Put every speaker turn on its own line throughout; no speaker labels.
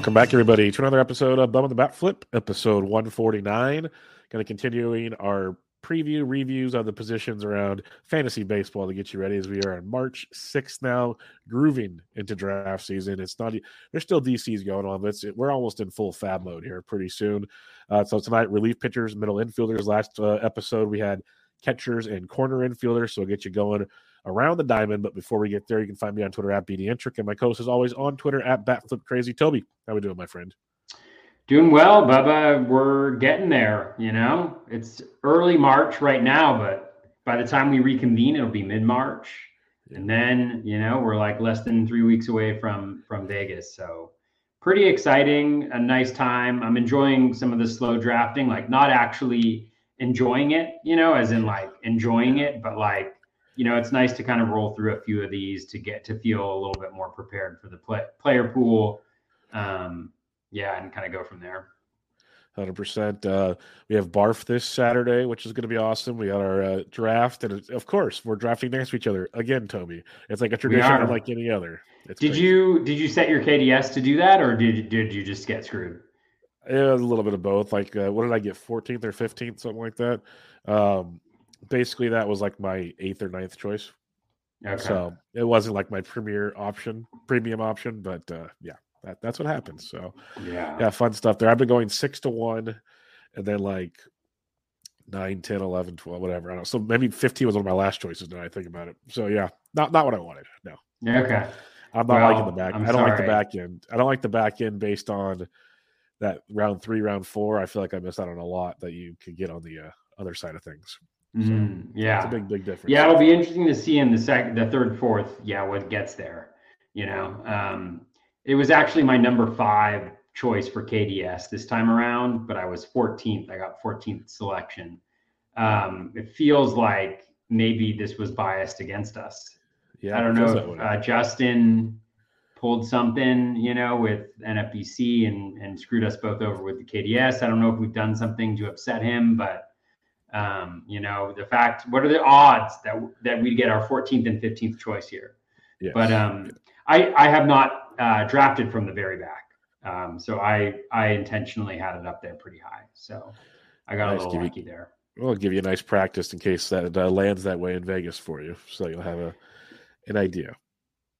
Welcome back, everybody, to another episode of Bubba & the Bat Flip, episode 149. Going to continuing our preview reviews of the positions around fantasy baseball to get you ready as we are on March 6th now, grooving into draft season. It's not, there's still DCs going on, but we're almost in full fab mode here pretty soon. Uh, so tonight, relief pitchers, middle infielders. Last uh, episode, we had catchers and corner infielders. So we'll get you going around the diamond. But before we get there, you can find me on Twitter at BDintric and my co-host is always on Twitter at BatFlipCrazy. Toby, how we doing, my friend?
Doing well, Bubba. We're getting there. You know, it's early March right now, but by the time we reconvene, it'll be mid-March, and then you know we're like less than three weeks away from from Vegas. So pretty exciting, a nice time. I'm enjoying some of the slow drafting, like not actually enjoying it, you know, as in like enjoying it, but like you know, it's nice to kind of roll through a few of these to get to feel a little bit more prepared for the play, player pool. Um, yeah, and kind of go from there.
Hundred uh, percent. We have Barf this Saturday, which is going to be awesome. We got our uh, draft, and of course, we're drafting next to each other again. Toby, it's like a tradition unlike any other.
It's did crazy. you did you set your KDS to do that, or did did you just get screwed?
Yeah, a little bit of both. Like, uh, what did I get? 14th or 15th, something like that. Um, basically that was like my eighth or ninth choice. Okay. So it wasn't like my premier option, premium option, but uh, yeah, that, that's what happens. So yeah, yeah, fun stuff there. I've been going six to one, and then like 9, 10, 11, 12, whatever. I don't know. So maybe 15 was one of my last choices now I think about it. So yeah, not not what I wanted. No.
Okay.
I'm not well, liking the back. I'm I do not like the back end. I don't like the back end based on that round three, round four. I feel like I missed out on a lot that you could get on the uh, other side of things.
So mm, yeah,
it's a big, big difference.
Yeah, it'll be interesting to see in the second, the third, fourth. Yeah, what gets there. You know, um, it was actually my number five choice for KDS this time around, but I was 14th. I got 14th selection. Um, it feels like maybe this was biased against us. Yeah, I don't know if uh, Justin pulled something, you know, with NFBC and and screwed us both over with the KDS. I don't know if we've done something to upset him, but um, you know, the fact, what are the odds that that we get our 14th and 15th choice here? Yes. But um, I I have not uh, drafted from the very back, um, so I I intentionally had it up there pretty high. So I got nice. a little lucky there.
Well, give you a nice practice in case that uh, lands that way in Vegas for you, so you'll have a an idea.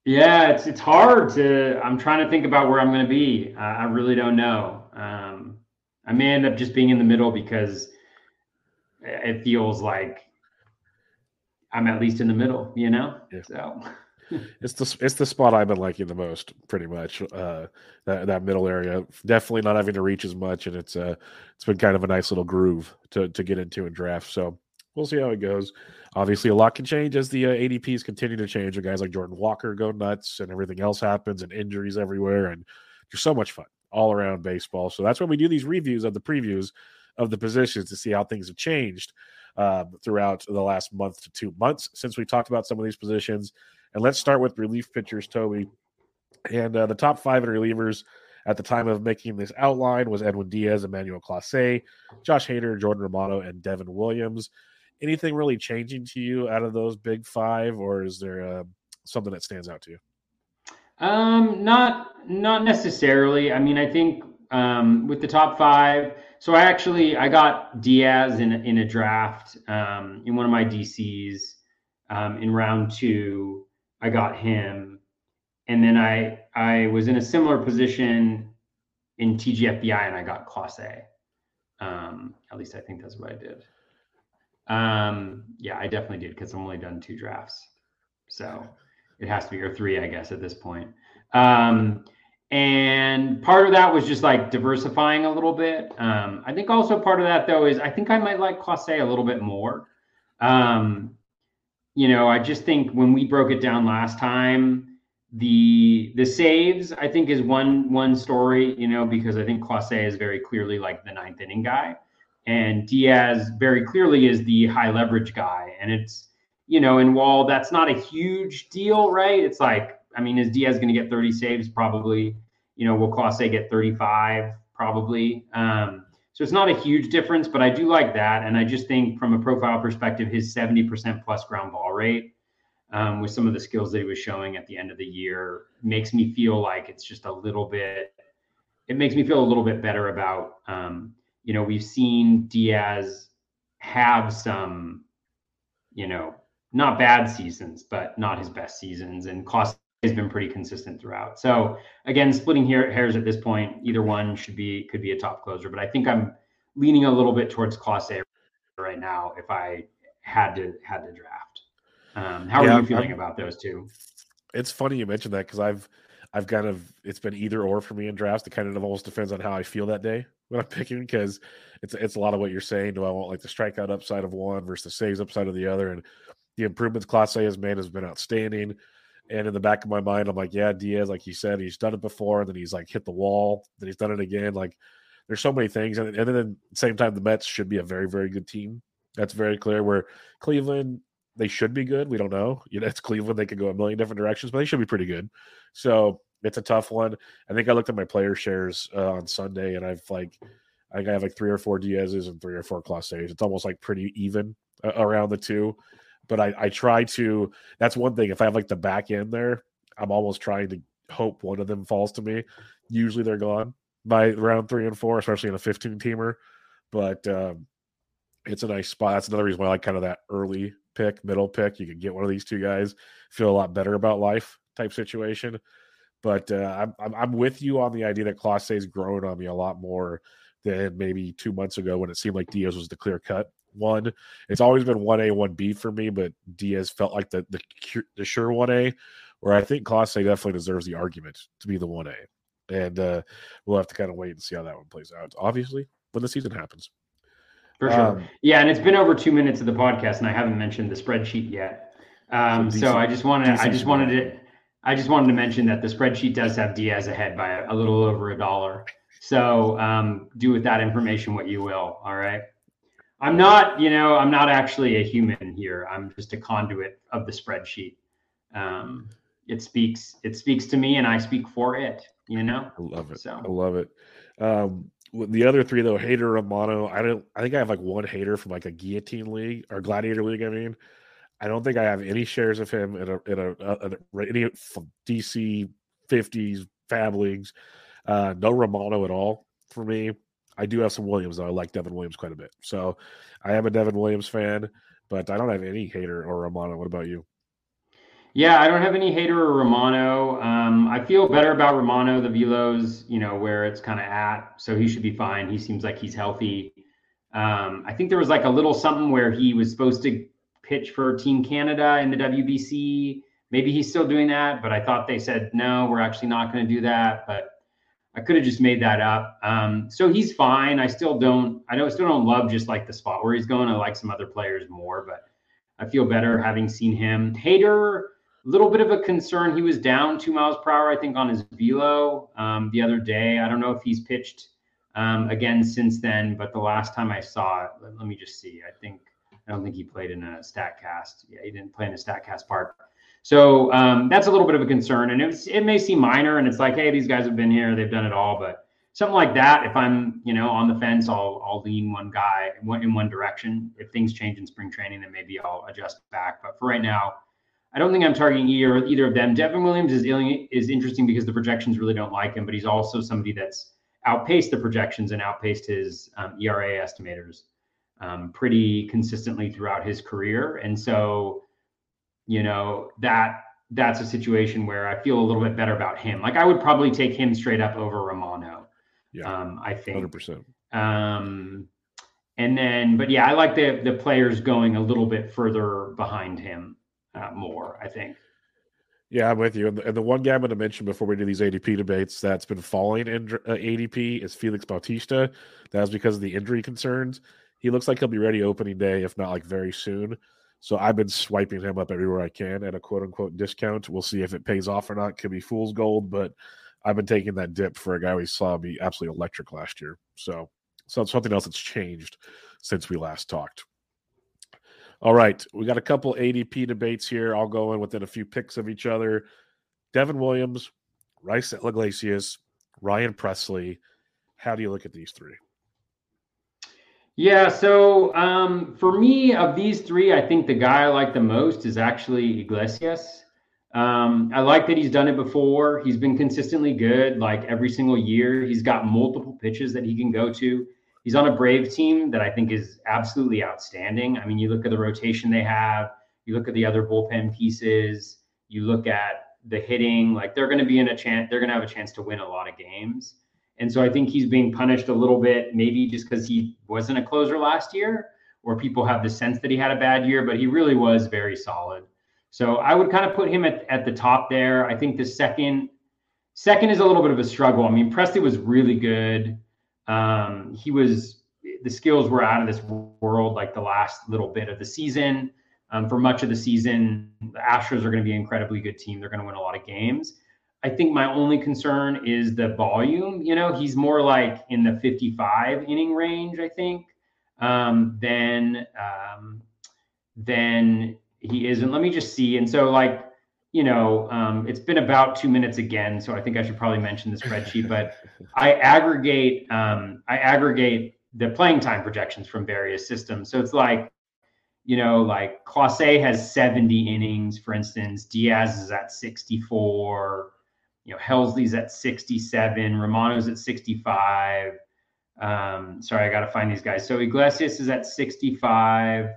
Yeah, it's it's hard to. I'm trying to think about where I'm going to be. Uh, I really don't know. Um, I may end up just being in the middle because it feels like I'm at least in the middle, you know? Yeah. So
it's the it's the spot I've been liking the most, pretty much. Uh, that that middle area, definitely not having to reach as much, and it's uh it's been kind of a nice little groove to to get into and draft. So we'll see how it goes. Obviously, a lot can change as the uh, ADPs continue to change. And guys like Jordan Walker go nuts, and everything else happens, and injuries everywhere, and just so much fun all around baseball. So that's when we do these reviews of the previews of the positions to see how things have changed um, throughout the last month to two months since we talked about some of these positions. And let's start with relief pitchers, Toby. And uh, the top five relievers at the time of making this outline was Edwin Diaz, Emmanuel Clase, Josh Hader, Jordan Romano, and Devin Williams. anything really changing to you out of those big five, or is there uh, something that stands out to you?
Um, not not necessarily. I mean, I think um, with the top five. So I actually I got Diaz in in a draft um, in one of my DCs um, in round two. I got him, and then I I was in a similar position in TGFBI, and I got Clase. Um, at least I think that's what I did. Um, yeah, I definitely did because I'm only done two drafts, so it has to be or three, I guess, at this point. Um, and part of that was just like diversifying a little bit. Um, I think also part of that though is I think I might like Clase a little bit more. Um, you know, I just think when we broke it down last time, the the saves I think is one one story. You know, because I think Clase is very clearly like the ninth inning guy, and Diaz very clearly is the high leverage guy. And it's you know, and while that's not a huge deal, right? It's like I mean, is Diaz going to get 30 saves? Probably. You know, will Clase get 35? Probably. Um, so it's not a huge difference, but I do like that. And I just think from a profile perspective, his 70% plus ground ball rate um, with some of the skills that he was showing at the end of the year makes me feel like it's just a little bit, it makes me feel a little bit better about, um, you know, we've seen Diaz have some, you know, not bad seasons, but not his best seasons. And Clase has been pretty consistent throughout. So again, splitting hair, hairs at this point, either one should be could be a top closer. But I think I'm leaning a little bit towards Clase right now if I had to had to draft. Um, how yeah, are you feeling I'm, about those two?
It's funny you mentioned that because I've I've kind of it's been either or for me in drafts. It kind of almost depends on how I feel that day when I'm picking because it's it's a lot of what you're saying. Do I want like the strikeout upside of one versus the saves upside of the other? And the improvements Clase has made has been outstanding. And in the back of my mind, I'm like, yeah, Diaz, like you said, he's done it before. And then he's like hit the wall. Then he's done it again. Like there's so many things. And, and then at the same time, the Mets should be a very, very good team. That's very clear. Where Cleveland, they should be good. We don't know. You know, it's Cleveland. They could go a million different directions, but they should be pretty good. So it's a tough one. I think I looked at my player shares uh, on Sunday, and I've like, I think I have like three or four Diaz's and three or four Clases. It's almost like pretty even uh, around the two but I, I try to. That's one thing. If I have like the back end there, I'm almost trying to hope one of them falls to me. Usually they're gone by round three and four, especially in a 15 teamer. But um, it's a nice spot. That's another reason why I like kind of that early pick, middle pick. You can get one of these two guys, feel a lot better about life type situation. But uh, I'm, I'm with you on the idea that Clase is growing on me a lot more than maybe two months ago when it seemed like Diaz was the clear cut one. It's always been one A, one B for me, but Diaz felt like the the, the sure one A, where I think Clase definitely deserves the argument to be the one A, and uh, we'll have to kind of wait and see how that one plays out. Obviously, when the season happens.
For sure. Um, yeah, and it's been over two minutes of the podcast, and I haven't mentioned the spreadsheet yet. Um, so, DC, so I just wanted, I just wanted to, I just wanted to mention that the spreadsheet does have Diaz ahead by a, a little over a dollar. So um, do with that information what you will. All right. I'm not, you know, I'm not actually a human here. I'm just a conduit of the spreadsheet. Um, it speaks, it speaks to me, and I speak for it. You know,
I love it. So I love it. Um, the other three though, Hader Romano. I don't. I think I have like one Hader from like a guillotine league or gladiator league. I mean, I don't think I have any shares of him in a in a, a, a any DC fifties fab leagues. Uh, no Romano at all for me. I do have some Williams though. I like Devin Williams quite a bit. So I am a Devin Williams fan, but I don't have any Hader or Romano. What about you?
Yeah, I don't have any Hader or Romano. Um, I feel better about Romano, the velos, you know, where it's kind of at. So he should be fine. He seems like he's healthy. Um, I think there was like a little something where he was supposed to pitch for Team Canada in the WBC. Maybe he's still doing that, but I thought they said no, we're actually not going to do that. But I could have just made that up. Um, so he's fine. I still don't. I don't still don't love just like the spot where he's going. I like some other players more, but I feel better having seen him. Hader, a little bit of a concern. He was down two miles per hour, I think, on his velo um, the other day. I don't know if he's pitched um, again since then, but the last time I saw it, let, let, me just see. I think I don't think he played in a Statcast. Yeah, he didn't play in a Statcast part. So um, that's a little bit of a concern, and it's, it may seem minor, and it's like, hey, these guys have been here, they've done it all, but something like that. If I'm, you know, on the fence, I'll I'll lean one guy in one direction. If things change in spring training, then maybe I'll adjust back. But for right now, I don't think I'm targeting either either of them. Devin Williams is is interesting because the projections really don't like him, but he's also somebody that's outpaced the projections and outpaced his um, ERA estimators um, pretty consistently throughout his career. And so, you know that that's a situation where I feel a little bit better about him. Like I would probably take him straight up over Romano.
Yeah,
um, I think
100%.
Um, and then, but yeah, I like the the players going a little bit further behind him uh, more. I think.
Yeah, I'm with you. And the, and the, one guy I'm going to mention before we do these ADP debates that's been falling in uh, ADP is Felix Bautista. That's because of the injury concerns. He looks like he'll be ready opening day, if not like very soon. So I've been swiping him up everywhere I can at a quote unquote discount. We'll see if it pays off or not. Could be fool's gold, but I've been taking that dip for a guy we saw be absolutely electric last year. So, so something else that's changed since we last talked. All right, we got a couple ADP debates here. I'll go in within a few picks of each other. Devin Williams, Raisel Iglesias, Ryan Pressly. How do you look at these three?
Yeah, so um, for me, of these three, I think the guy I like the most is actually Iglesias. Um, I like that he's done it before. He's been consistently good, like every single year. He's got multiple pitches that he can go to. He's on a Brave team that I think is absolutely outstanding. I mean, you look at the rotation they have, you look at the other bullpen pieces, you look at the hitting, like they're going to be in a chance, they're going to have a chance to win a lot of games. And so I think he's being punished a little bit, maybe just because he wasn't a closer last year, or people have the sense that he had a bad year, but he really was very solid. So I would kind of put him at, at the top there. I think the second second is a little bit of a struggle. I mean, Pressly was really good. Um, he was the skills were out of this world like the last little bit of the season. Um, for much of the season, the Astros are going to be an incredibly good team. They're going to win a lot of games. I think my only concern is the volume. You know, he's more like in the 55 inning range, I think, um, than um, than he is. And let me just see. And so, like, you know, um, it's been about two minutes again, so I think I should probably mention the spreadsheet. but I aggregate um, I aggregate the playing time projections from various systems. So it's like, you know, like Clase has 70 innings, for instance. Diaz is at 64 you know, Helsley's at 67, Romano's at 65. Um, sorry, I got to find these guys. So Iglesias is at 65.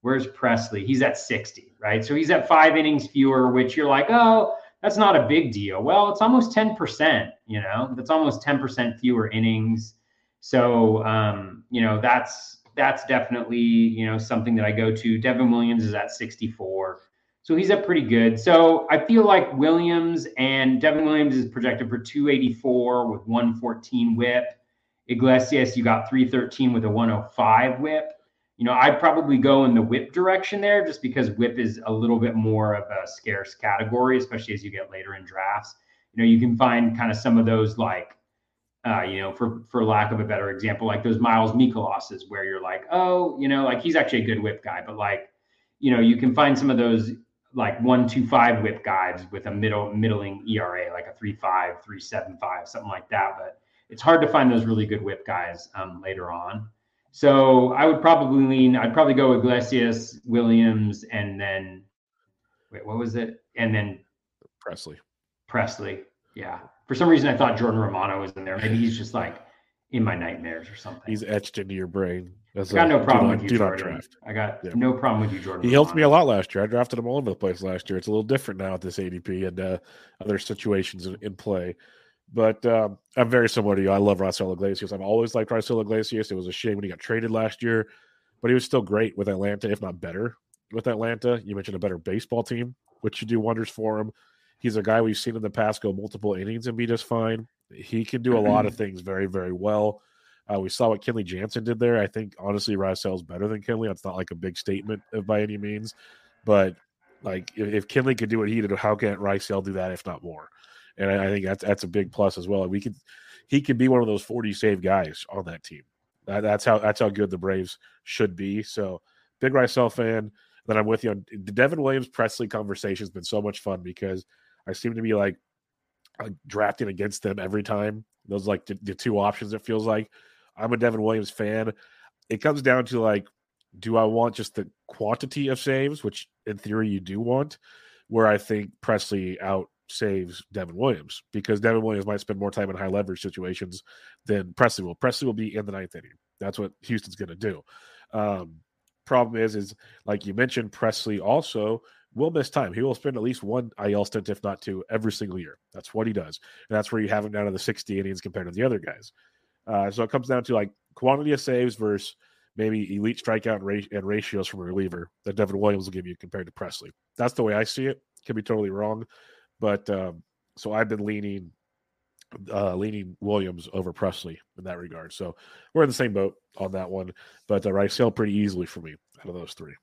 Where's Pressly? He's at 60, right? So he's at five innings fewer, which you're like, oh, that's not a big deal. Well, it's almost 10%, you know, that's almost 10% fewer innings. So, um, you know, that's, that's definitely, you know, something that I go to. Devin Williams is at 64. So he's up pretty good. So I feel like Williams and Devin Williams is projected for 284 with 114 whip. Iglesias, you got 313 with a 105 whip. You know, I'd probably go in the whip direction there just because whip is a little bit more of a scarce category, especially as you get later in drafts. You know, you can find kind of some of those like, uh, you know, for for lack of a better example, like those Miles Mikolas's where you're like, oh, you know, like he's actually a good whip guy, but like, you know, you can find some of those like one two five whip guys with a middle middling ERA, like a three five, three seven five, something like that. But it's hard to find those really good whip guys um, later on. So I would probably lean. I'd probably go with Iglesias, Williams, and then wait, what was it? And then
Pressly.
Pressly. yeah. For some reason, I thought Jordan Romano was in there. Maybe he's just like in my nightmares or something.
He's etched into your brain.
That's I got no problem with you, Jordan. draft. I got yeah. no problem with you, Jordan.
He helped me a lot last year. I drafted him all over the place last year. It's a little different now at this ADP and uh, other situations in, in play. But um, I'm very similar to you. I love Raisel Iglesias. I've always liked Raisel Iglesias. It was a shame when he got traded last year, but he was still great with Atlanta, if not better with Atlanta. You mentioned a better baseball team, which should do wonders for him. He's a guy we've seen in the past go multiple innings and be just fine. He can do a lot of things very, very well. Uh, we saw what Kenley Jansen did there. I think honestly, Raisel is better than Kenley. That's not like a big statement by any means, but like if, if Kenley could do what he did, how can Raisel do that if not more? And I, I, think that's that's a big plus as well. We could he could be one of those forty save guys on that team. That, that's how that's how good the Braves should be. So big Raisel fan. Then I'm with you on the Devin Williams Pressly conversation has been so much fun because I seem to be like, like drafting against them every time Those like the, the two options. It feels like I'm a Devin Williams fan. It comes down to like, do I want just the quantity of saves, which in theory you do want, where I think Pressly out saves Devin Williams because Devin Williams might spend more time in high leverage situations than Pressly will. Pressly will be in the ninth inning. That's what Houston's going to do. Um, problem is, is like you mentioned, Pressly also will miss time. He will spend at least one IL stint, if not two, every single year. That's what he does, and that's where you have him down to the 60 innings compared to the other guys. Uh, so it comes down to like quantity of saves versus maybe elite strikeout and, ra- and ratios from a reliever that Devin Williams will give you compared to Pressly. That's the way I see it. Could be totally wrong, but um, so I've been leaning uh, leaning Williams over Pressly in that regard. So we're in the same boat on that one, but uh, Hill pretty easily for me out of those three.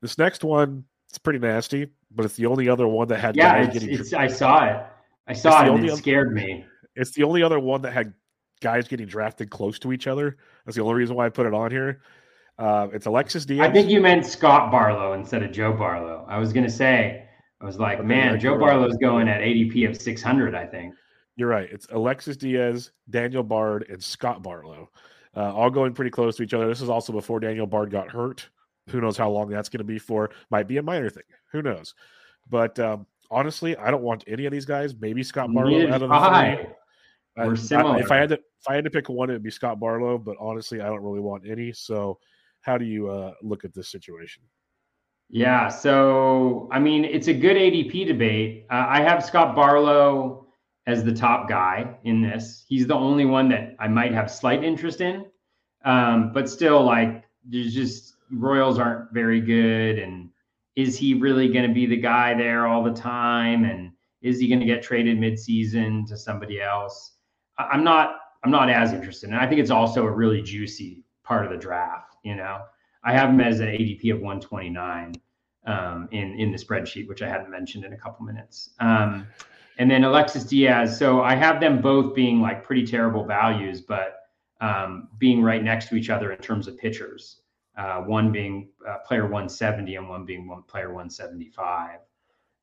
This next one, it's pretty nasty, but it's the only other one that had
yeah. It's, it's, I saw it. I saw it, and it scared me.
It's the only other one that had guys getting drafted close to each other. That's the only reason why I put it on here. Uh, it's Alexis Diaz.
I think you meant Scott Barlow instead of Joe Barlow. I was going to say, I was like, okay, man, Joe Barlow's going at ADP of 600, I think.
You're right. It's Alexis Diaz, Daniel Bard, and Scott Barlow, uh, all going pretty close to each other. This is also before Daniel Bard got hurt. Who knows how long that's going to be for? Might be a minor thing. Who knows? But um, honestly, I don't want any of these guys. Maybe Scott Barlow out of the three. We're similar. I, if I had to, if I had to pick one, it'd be Scott Barlow. But honestly, I don't really want any. So, how do you uh, look at this situation?
Yeah. So, I mean, it's a good ADP debate. Uh, I have Scott Barlow as the top guy in this. He's the only one that I might have slight interest in. Um, but still, like, there's just Royals aren't very good. And is he really going to be the guy there all the time? And is he going to get traded midseason to somebody else? I'm not. I'm not as interested, and I think it's also a really juicy part of the draft. You know, I have him as an ADP of 129 um, in in the spreadsheet, which I hadn't mentioned in a couple minutes. Um, and then Alexis Diaz. So I have them both being like pretty terrible values, but um, being right next to each other in terms of pitchers. Uh, one being uh, player 170 and one being one player 175.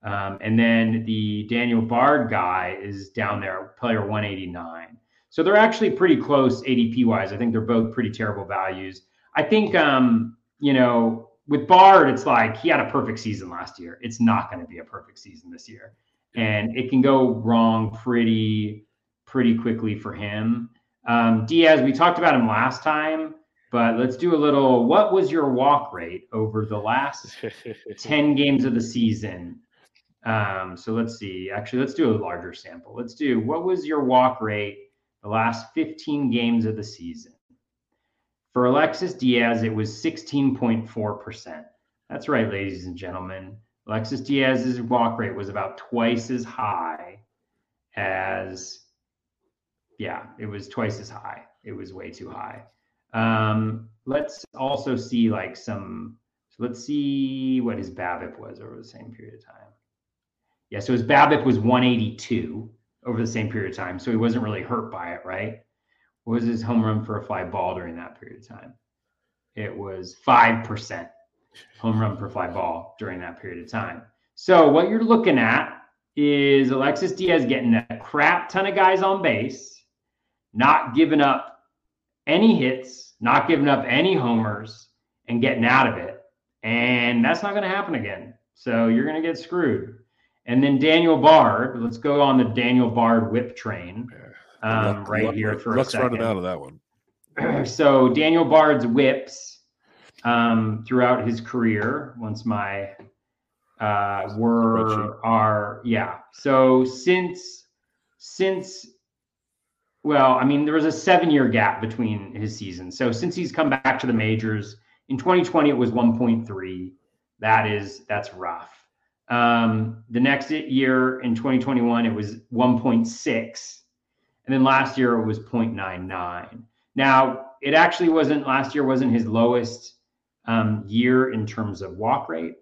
Um, and then the Daniel Bard guy is down there, player 189. So they're actually pretty close ADP wise. I think they're both pretty terrible values. I think, um, you know, with Bard, it's like he had a perfect season last year. It's not going to be a perfect season this year and it can go wrong pretty pretty quickly for him. Um, Diaz, we talked about him last time, but let's do a little. What was your walk rate over the last ten games of the season? Um, so let's see. Actually, let's do a larger sample. Let's do what was your walk rate the last 15 games of the season? For Alexis Diaz, it was 16.4%. That's right, ladies and gentlemen. Alexis Diaz's walk rate was about twice as high as, yeah, it was twice as high. It was way too high. Um, let's also see like some, so let's see what his BABIP was over the same period of time. Yeah, so his BABIP was 182 over the same period of time. So he wasn't really hurt by it, right? What was his home run for a fly ball during that period of time? It was 5% home run per fly ball during that period of time. So what you're looking at is Alexis Diaz getting a crap ton of guys on base, not giving up any hits, not giving up any homers, and getting out of it. And that's not going to happen again. So you're going to get screwed. And then Daniel Bard, let's go on the Daniel Bard whip train um, right here for
let's
a second.
run it out of that one.
so Daniel Bard's whips um, throughout his career. Once my uh, were are yeah. So since since well, I mean, there was a seven year gap between his seasons. So since he's come back to the majors in 2020, it was 1.3. That is that's rough. Um, the next year in 2021, it was 1.6. And then last year it was 0.99. Now, it actually wasn't last year wasn't his lowest um, year in terms of walk rate.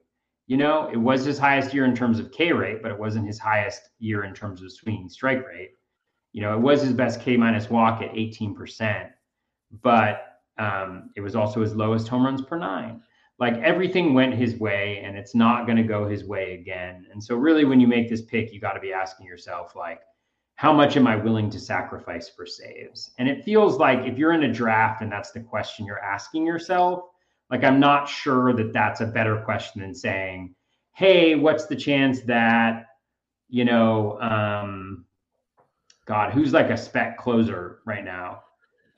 You know, it was his highest year in terms of K rate, but it wasn't his highest year in terms of swinging strike rate. You know, it was his best K minus walk at 18%, but um, it was also his lowest home runs per nine. Like everything went his way, and it's not going to go his way again. And so, really, when you make this pick, you got to be asking yourself, like, how much am I willing to sacrifice for saves? And it feels like if you're in a draft and that's the question you're asking yourself, like I'm not sure that that's a better question than saying, "Hey, what's the chance that you know, um, God, who's like a spec closer right now?"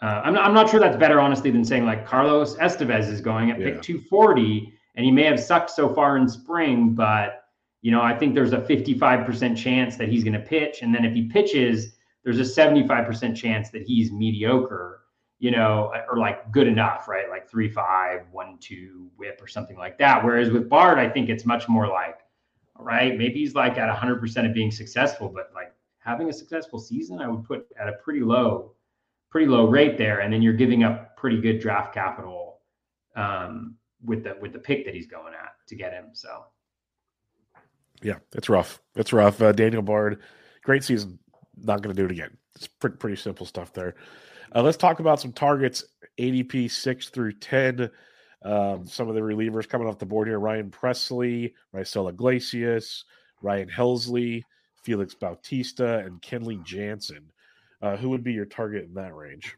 Uh, I'm not, I'm not sure that's better, honestly, than saying like Carlos Estevez is going at yeah. pick 240, and he may have sucked so far in spring, but you know, I think there's a 55% chance that he's going to pitch, and then if he pitches, there's a 75% chance that he's mediocre, you know, or like good enough, right? Like three five, one two whip or something like that. Whereas with Bard, I think it's much more like, all right, maybe he's like at 100% of being successful, but like having a successful season, I would put at a pretty low pretty low rate there, and then you're giving up pretty good draft capital um, with the with the pick that he's going at to get him. So,
yeah, it's rough. It's rough. Uh, Daniel Bard, great season. Not going to do it again. It's pretty pretty simple stuff there. Uh, let's talk about some targets. ADP six through ten. Um, some of the relievers coming off the board here: Ryan Pressly, Raisel Iglesias, Ryan Helsley, Felix Bautista, and Kenley Jansen. Uh, who would be your target in that range?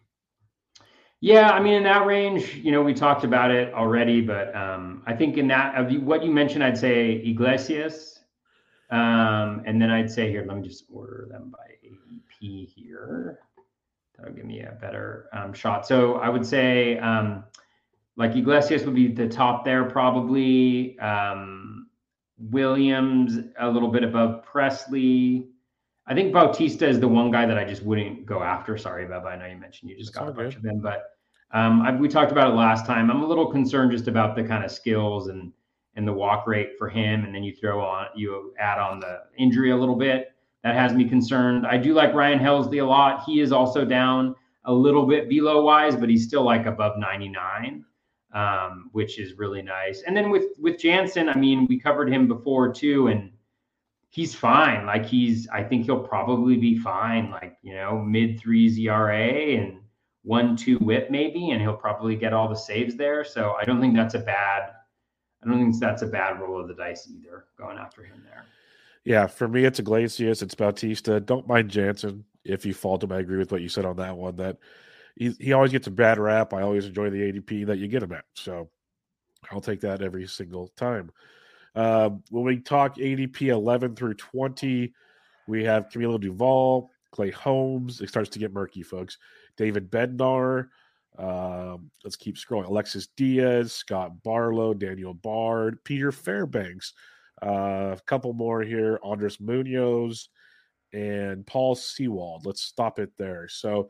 Yeah, I mean, in that range, you know, we talked about it already, but um, I think in that of what you mentioned, I'd say Iglesias, um, and then I'd say here, let me just order them by ADP here. That'll give me a better um, shot. So I would say um, like Iglesias would be the top there, probably. Um, Williams a little bit above Pressly. I think Bautista is the one guy that I just wouldn't go after. Sorry, Bubba. I know you mentioned you just That's got a bunch good. of them, but um, I, we talked about it last time. I'm a little concerned just about the kind of skills and and the walk rate for him, and then you throw on you add on the injury a little bit. That has me concerned. I do like Ryan Helsley a lot. He is also down a little bit velo wise, but he's still like above 99, um, which is really nice. And then with with Jansen, I mean, we covered him before too, and he's fine. Like he's, I think he'll probably be fine. Like you know, mid threes ERA and one two whip maybe, and he'll probably get all the saves there. So I don't think that's a bad. I don't think that's a bad roll of the dice either. Going after him there.
Yeah, for me it's Iglesias, it's Bautista. Don't mind Jansen if you fault him. I agree with what you said on that one. That he, he always gets a bad rap. I always enjoy the ADP that you get him at. So I'll take that every single time. Uh, when we talk ADP 11 through 20, we have Camilo Doval, Clay Holmes. It starts to get murky, folks. David Bednar. Um, let's keep scrolling. Alexis Diaz, Scott Barlow, Daniel Bard, Peter Fairbanks. Uh, a couple more here. Andres Munoz and Paul Sewald. Let's stop it there. So,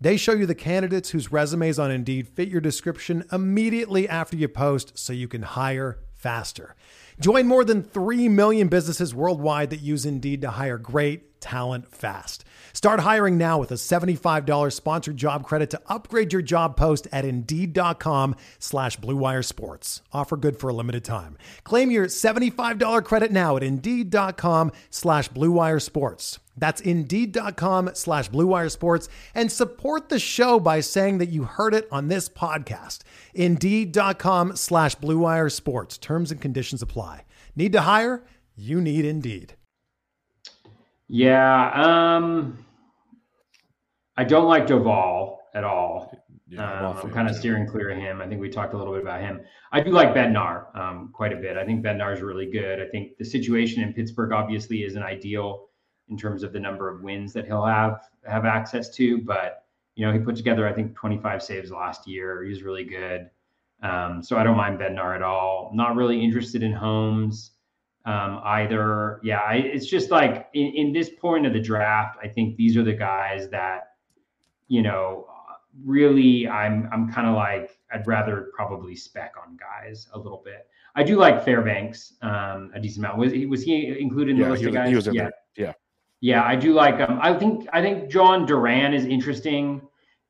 They show you the candidates whose resumes on Indeed fit your description immediately after you post so you can hire faster. Join more than 3 million businesses worldwide that use Indeed to hire great talent fast. Start hiring now with a $75 sponsored job credit to upgrade your job post at Indeed.com slash BlueWire Sports. Offer good for a limited time. Claim your $75 credit now at Indeed.com slash BlueWire Sports. That's Indeed.com slash BlueWire Sports and support the show by saying that you heard it on this podcast. Indeed.com slash BlueWire Sports. Terms and conditions apply. Need to hire? You need Indeed.
Yeah, um, I don't like Doval at all. Yeah, um, I'm kind of steering clear of him. I think we talked a little bit about him. I do like Bednar um, quite a bit. I think Bednar is really good. I think the situation in Pittsburgh obviously isn't ideal in terms of the number of wins that he'll have have access to, but you know he put together I think 25 saves last year. He's really good. Um, so I don't mind Bednar at all. Not really interested in Holmes um, either. Yeah, I, it's just like in, in this point of the draft, I think these are the guys that you know, really, I'm I'm kind of like I'd rather probably spec on guys a little bit. I do like Fairbanks um, a decent amount. Was he was he included in yeah, the list
of
guys?
Was yeah. There. Yeah.
Yeah, I do like um I think I think Jhoan Duran is interesting.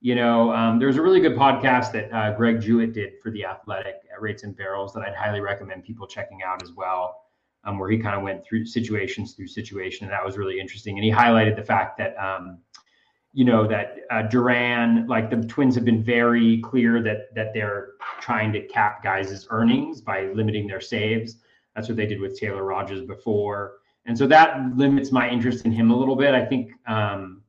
You know, um, there's a really good podcast that uh, Greg Jewett did for the Athletic at Rates and Barrels that I'd highly recommend people checking out as well. Um, where he kind of went through situations through situation, and that was really interesting. And he highlighted the fact that um, you know that uh, Duran, like the Twins, have been very clear that that they're trying to cap guys' earnings by limiting their saves. That's what they did with Taylor Rogers before, and so that limits my interest in him a little bit. I think, um,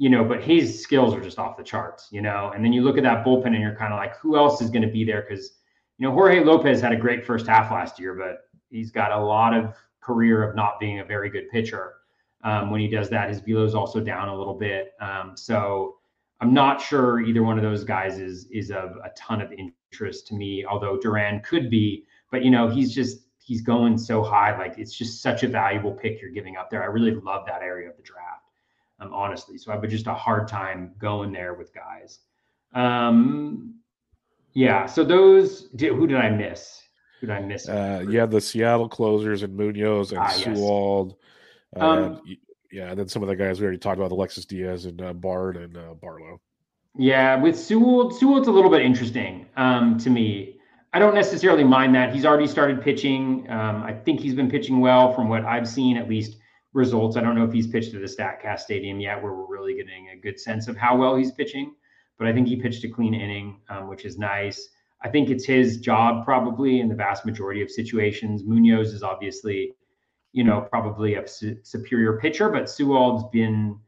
you know, but his skills are just off the charts, you know. And then you look at that bullpen, and you're kind of like, who else is going to be there? Because you know, Jorge Lopez had a great first half last year, but he's got a lot of career of not being a very good pitcher um, when he does that. His velo is also down a little bit. Um, so I'm not sure either one of those guys is is of a ton of interest to me. Although Duran could be, but you know he's just he's going so high. Like it's just such a valuable pick you're giving up there. I really love that area of the draft, um, honestly. So I have just a hard time going there with guys. Um, yeah. So those. Who did I miss? Who did I miss?
Uh, have the Seattle closers and Munoz and ah, Sewald. Yes. Uh, um, yeah, and then some of the guys we already talked about, Alexis Diaz and uh, Bard and uh, Barlow.
Yeah, with Sewald, Sewald's a little bit interesting um, to me. I don't necessarily mind that. He's already started pitching. Um, I think he's been pitching well from what I've seen, at least results. I don't know if he's pitched at the StatCast Stadium yet, where we're really getting a good sense of how well he's pitching. But I think he pitched a clean inning, um, which is nice. I think it's his job probably in the vast majority of situations. Munoz is obviously you know, probably a su- superior pitcher, but Sewald's been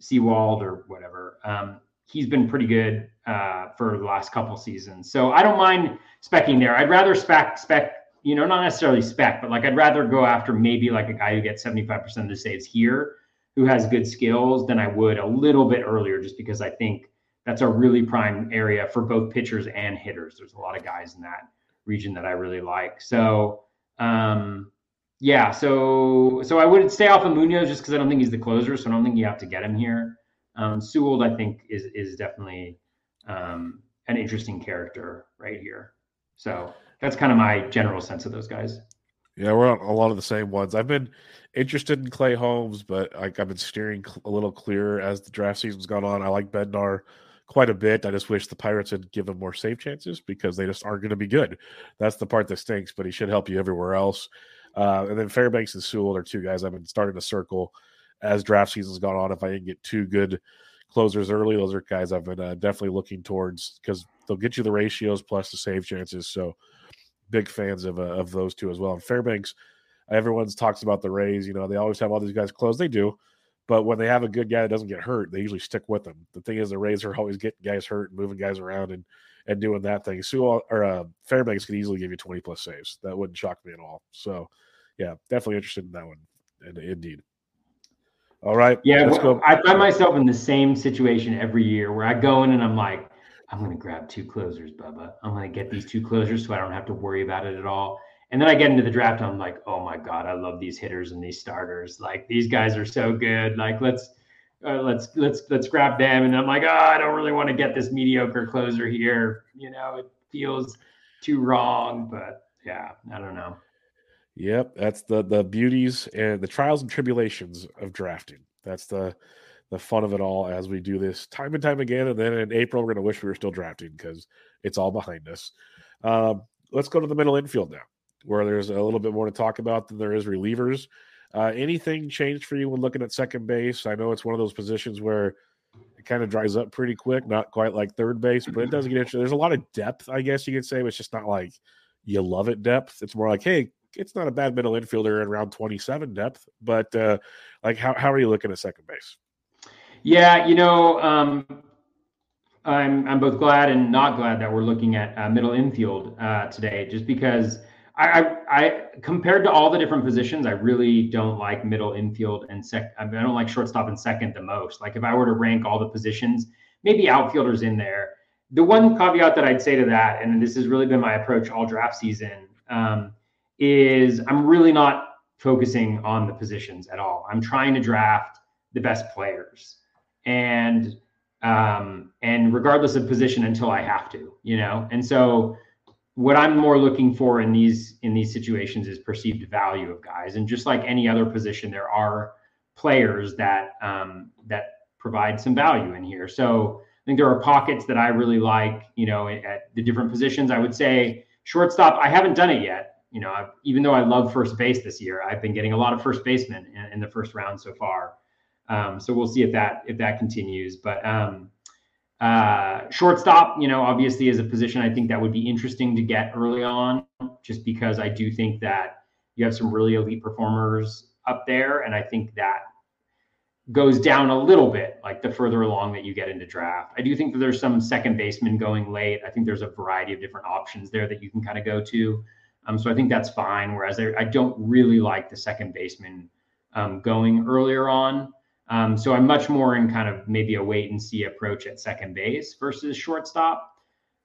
Seawald or whatever. Um, he's been pretty good uh, for the last couple seasons. So I don't mind specking there. I'd rather spec spec, you know, not necessarily spec, but like I'd rather go after maybe like a guy who gets 75% of the saves here, who has good skills, than I would a little bit earlier, just because I think that's a really prime area for both pitchers and hitters. There's a lot of guys in that region that I really like. So um, yeah, so so I would stay off of Munoz just because I don't think he's the closer, so I don't think you have to get him here. Um, Sewald, I think, is is definitely um, an interesting character right here. So that's kind of my general sense of those guys.
Yeah, we're on a lot of the same ones. I've been interested in Clay Holmes, but like I've been steering a little clearer as the draft season's gone on. I like Bednar quite a bit. I just wish the Pirates had given more save chances because they just aren't going to be good. That's the part that stinks, but he should help you everywhere else. Uh, and then Fairbanks and Sewald are two guys I've been starting to circle as draft season's gone on. If I didn't get two good closers early, those are guys I've been uh, definitely looking towards because they'll get you the ratios plus the save chances. So big fans of uh, of those two as well. And Fairbanks, everyone's talks about the Rays. You know, they always have all these guys close. They do. But when they have a good guy that doesn't get hurt, they usually stick with them. The thing is, the Rays are always getting guys hurt and moving guys around and and doing that thing. Sewald or uh, Fairbanks could easily give you 20 plus saves. That wouldn't shock me at all. So, yeah, definitely interested in that one. And indeed. All right.
Yeah, well, I find myself in the same situation every year where I go in and I'm like, I'm going to grab two closers, Bubba. I'm going to get these two closers so I don't have to worry about it at all. And then I get into the draft. I'm like, oh my god, I love these hitters and these starters. Like these guys are so good. Like let's uh, let's let's let's grab them. And I'm like, oh, I don't really want to get this mediocre closer here. You know, it feels too wrong. But yeah, I don't know.
Yep, that's the the beauties and the trials and tribulations of drafting. That's the the fun of it all as we do this time and time again. And then in April, we're going to wish we were still drafting because it's all behind us. Um, let's go to the middle infield now, where there's a little bit more to talk about than there is relievers. Uh, anything changed for you when looking at second base? I know it's one of those positions where it kind of dries up pretty quick, not quite like third base, but it does get interesting. There's a lot of depth, I guess you could say, but it's just not like you love it depth. It's more like, hey, it's not a bad middle infielder at around 27 depth, but uh, like how, how are you looking at second base?
Yeah, you know, um, I'm I'm both glad and not glad that we're looking at uh, middle infield uh, today, just because I, I, I compared to all the different positions, I really don't like middle infield and sec. I, mean, I don't like shortstop and second the most. Like if I were to rank all the positions, maybe outfielders in there. The one caveat that I'd say to that, and this has really been my approach all draft season. Um, is I'm really not focusing on the positions at all. I'm trying to draft the best players, and um, and regardless of position until I have to, you know. And so, what I'm more looking for in these in these situations is perceived value of guys, and just like any other position, there are players that um, that provide some value in here. So I think there are pockets that I really like. You know, at the different positions, I would say shortstop. I haven't done it yet. You know, I've, even though I love first base this year, I've been getting a lot of first basemen in, in the first round so far. Um, so we'll see if that if that continues. But um, uh, shortstop, you know, obviously is a position I think that would be interesting to get early on, just because I do think that you have some really elite performers up there, and I think that goes down a little bit like the further along that you get into draft. I do think that there's some second baseman going late. I think there's a variety of different options there that you can kind of go to. Um, so I think that's fine. Whereas I, I don't really like the second baseman um, going earlier on. Um, so I'm much more in kind of maybe a wait and see approach at second base versus shortstop.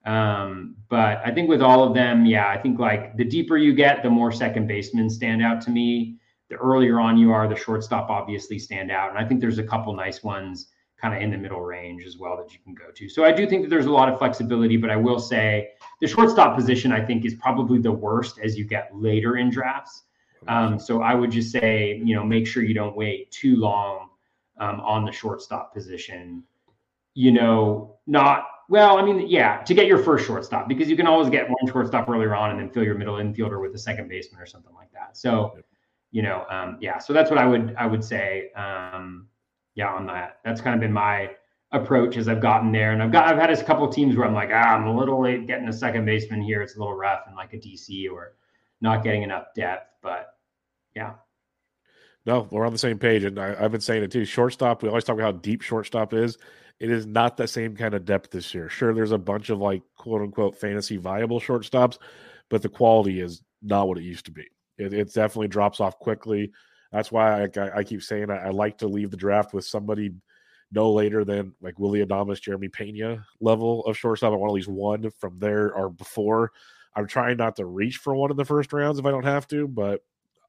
Um, but I think with all of them, yeah, I think like the deeper you get, the more second basemen stand out to me. The earlier on you are, the shortstop obviously stand out. And I think there's a couple nice ones kind of in the middle range as well that you can go to. So I do think that there's a lot of flexibility, but I will say the shortstop position I think is probably the worst as you get later in drafts. Um, so I would just say, you know, make sure you don't wait too long um, on the shortstop position. You know, not well. I mean, yeah, to get your first shortstop because you can always get one shortstop earlier on and then fill your middle infielder with a second baseman or something like that. So, you know, um, yeah. So that's what I would I would say. Um, yeah, on that. That's kind of been my approach as I've gotten there. And I've got I've had a couple teams where I'm like, ah, I'm a little late getting a second baseman here. It's a little rough and like a DC or not getting enough depth. But yeah.
No, we're on the same page, and I, have been saying it too. Shortstop, we always talk about how deep shortstop is. It is not the same kind of depth this year. Sure, there's a bunch of like quote unquote fantasy viable shortstops, but the quality is not what it used to be. It, it definitely drops off quickly. That's why I, I, I keep saying I, I, like to leave the draft with somebody no later than like Willy Adames, Jeremy Pena level of shortstop. I want at least one from there or before. I'm trying not to reach for one in the first rounds if I don't have to, but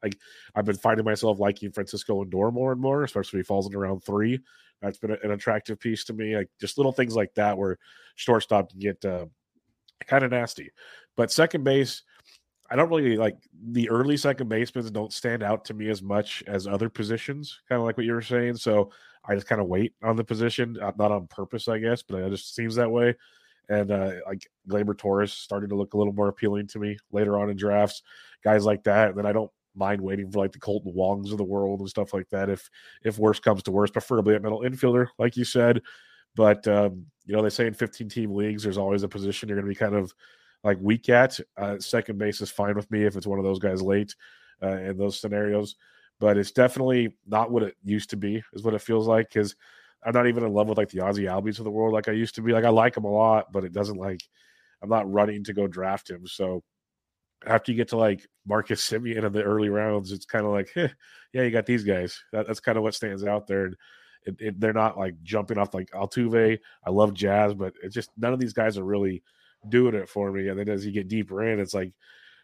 like I've been finding myself liking Francisco Lindor more and more, especially if he falls in around three. That's been an attractive piece to me. Like just little things like that where shortstop can get uh, kind of nasty. But second base, I don't really like the early second basemen don't stand out to me as much as other positions, kind of like what you were saying. So I just kind of wait on the position, uh, not on purpose, I guess, but it just seems that way. And uh, like Gleyber Torres started to look a little more appealing to me later on in drafts, guys like that. And then I don't mind waiting for like the Kolten Wongs of the world and stuff like that. If if worst comes to worst, preferably at middle infielder, like you said. But um, you know, they say in 15 team leagues, there's always a position you're going to be kind of like weak at. Uh, second base is fine with me if it's one of those guys late uh, in those scenarios. But it's definitely not what it used to be, is what it feels like. Because I'm not even in love with like the Ozzy Albies of the world like I used to be. Like I like him a lot, but it doesn't like I'm not running to go draft him. So after you get to like Marcus Semien in the early rounds, it's kind of like, eh, yeah, you got these guys. That, that's kind of what stands out there. And it, it, they're not like jumping off like Altuve. I love Jazz, but it's just none of these guys are really doing it for me. And then as you get deeper in, it's like,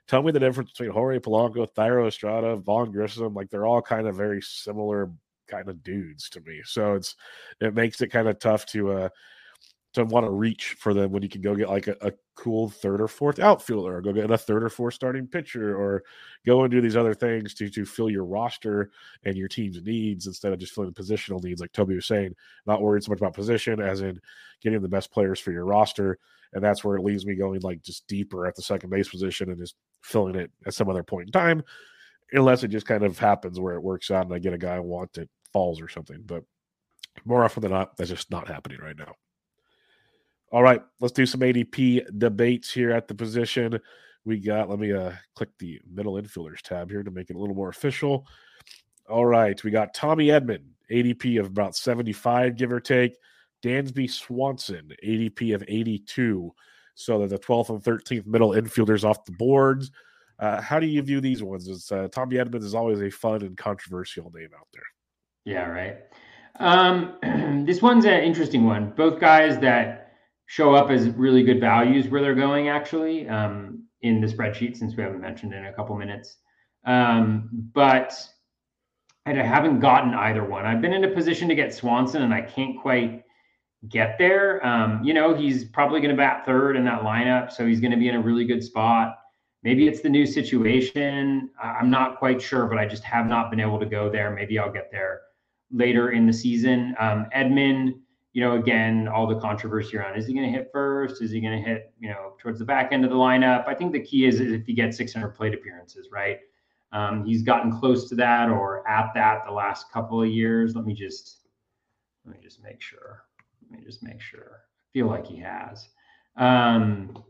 tell me the difference between Jorge Polanco, Thairo Estrada, Vaughn Grissom. Like they're all kind of very similar kind of dudes to me. So it's it makes it kind of tough to uh to want to reach for them when you can go get like a, a, cool third or fourth outfielder. Or go get a third or fourth starting pitcher or go and do these other things to to fill your roster and your team's needs instead of just filling the positional needs like Toby was saying not worried so much about position as in getting the best players for your roster. And that's where it leaves me going like just deeper at the second base position and just filling it at some other point in time unless it just kind of happens where it works out and I get a guy I want that falls or something. But more often than not that's just not happening right now all right, let's do some ADP debates here at the position. We got, let me uh, click the middle infielders tab here to make it a little more official. All right, we got Tommy Edman, ADP of about 75, give or take. Dansby Swanson, ADP of 82. So that the 12th and 13th middle infielders off the boards. Uh, how do you view these ones? It's, uh, Tommy Edman is always a fun and controversial name out there.
Yeah, right. Um, this one's an interesting one. Both guys that show up as really good values where they're going actually um, in the spreadsheet since we haven't mentioned in a couple minutes. Um, but I haven't gotten either one. I've been in a position to get Swanson and I can't quite get there. Um, you know, he's probably going to bat third in that lineup, so he's going to be in a really good spot. Maybe it's the new situation. I'm not quite sure, but I just have not been able to go there. Maybe I'll get there later in the season. Um, Edman, you know, again, all the controversy around is he going to hit first? Is he going to hit, you know, towards the back end of the lineup? I think the key is, is if he gets 600 plate appearances, right? Um, he's gotten close to that or at that the last couple of years. Let me just let me just make sure. Let me just make sure. I feel like he has. Um,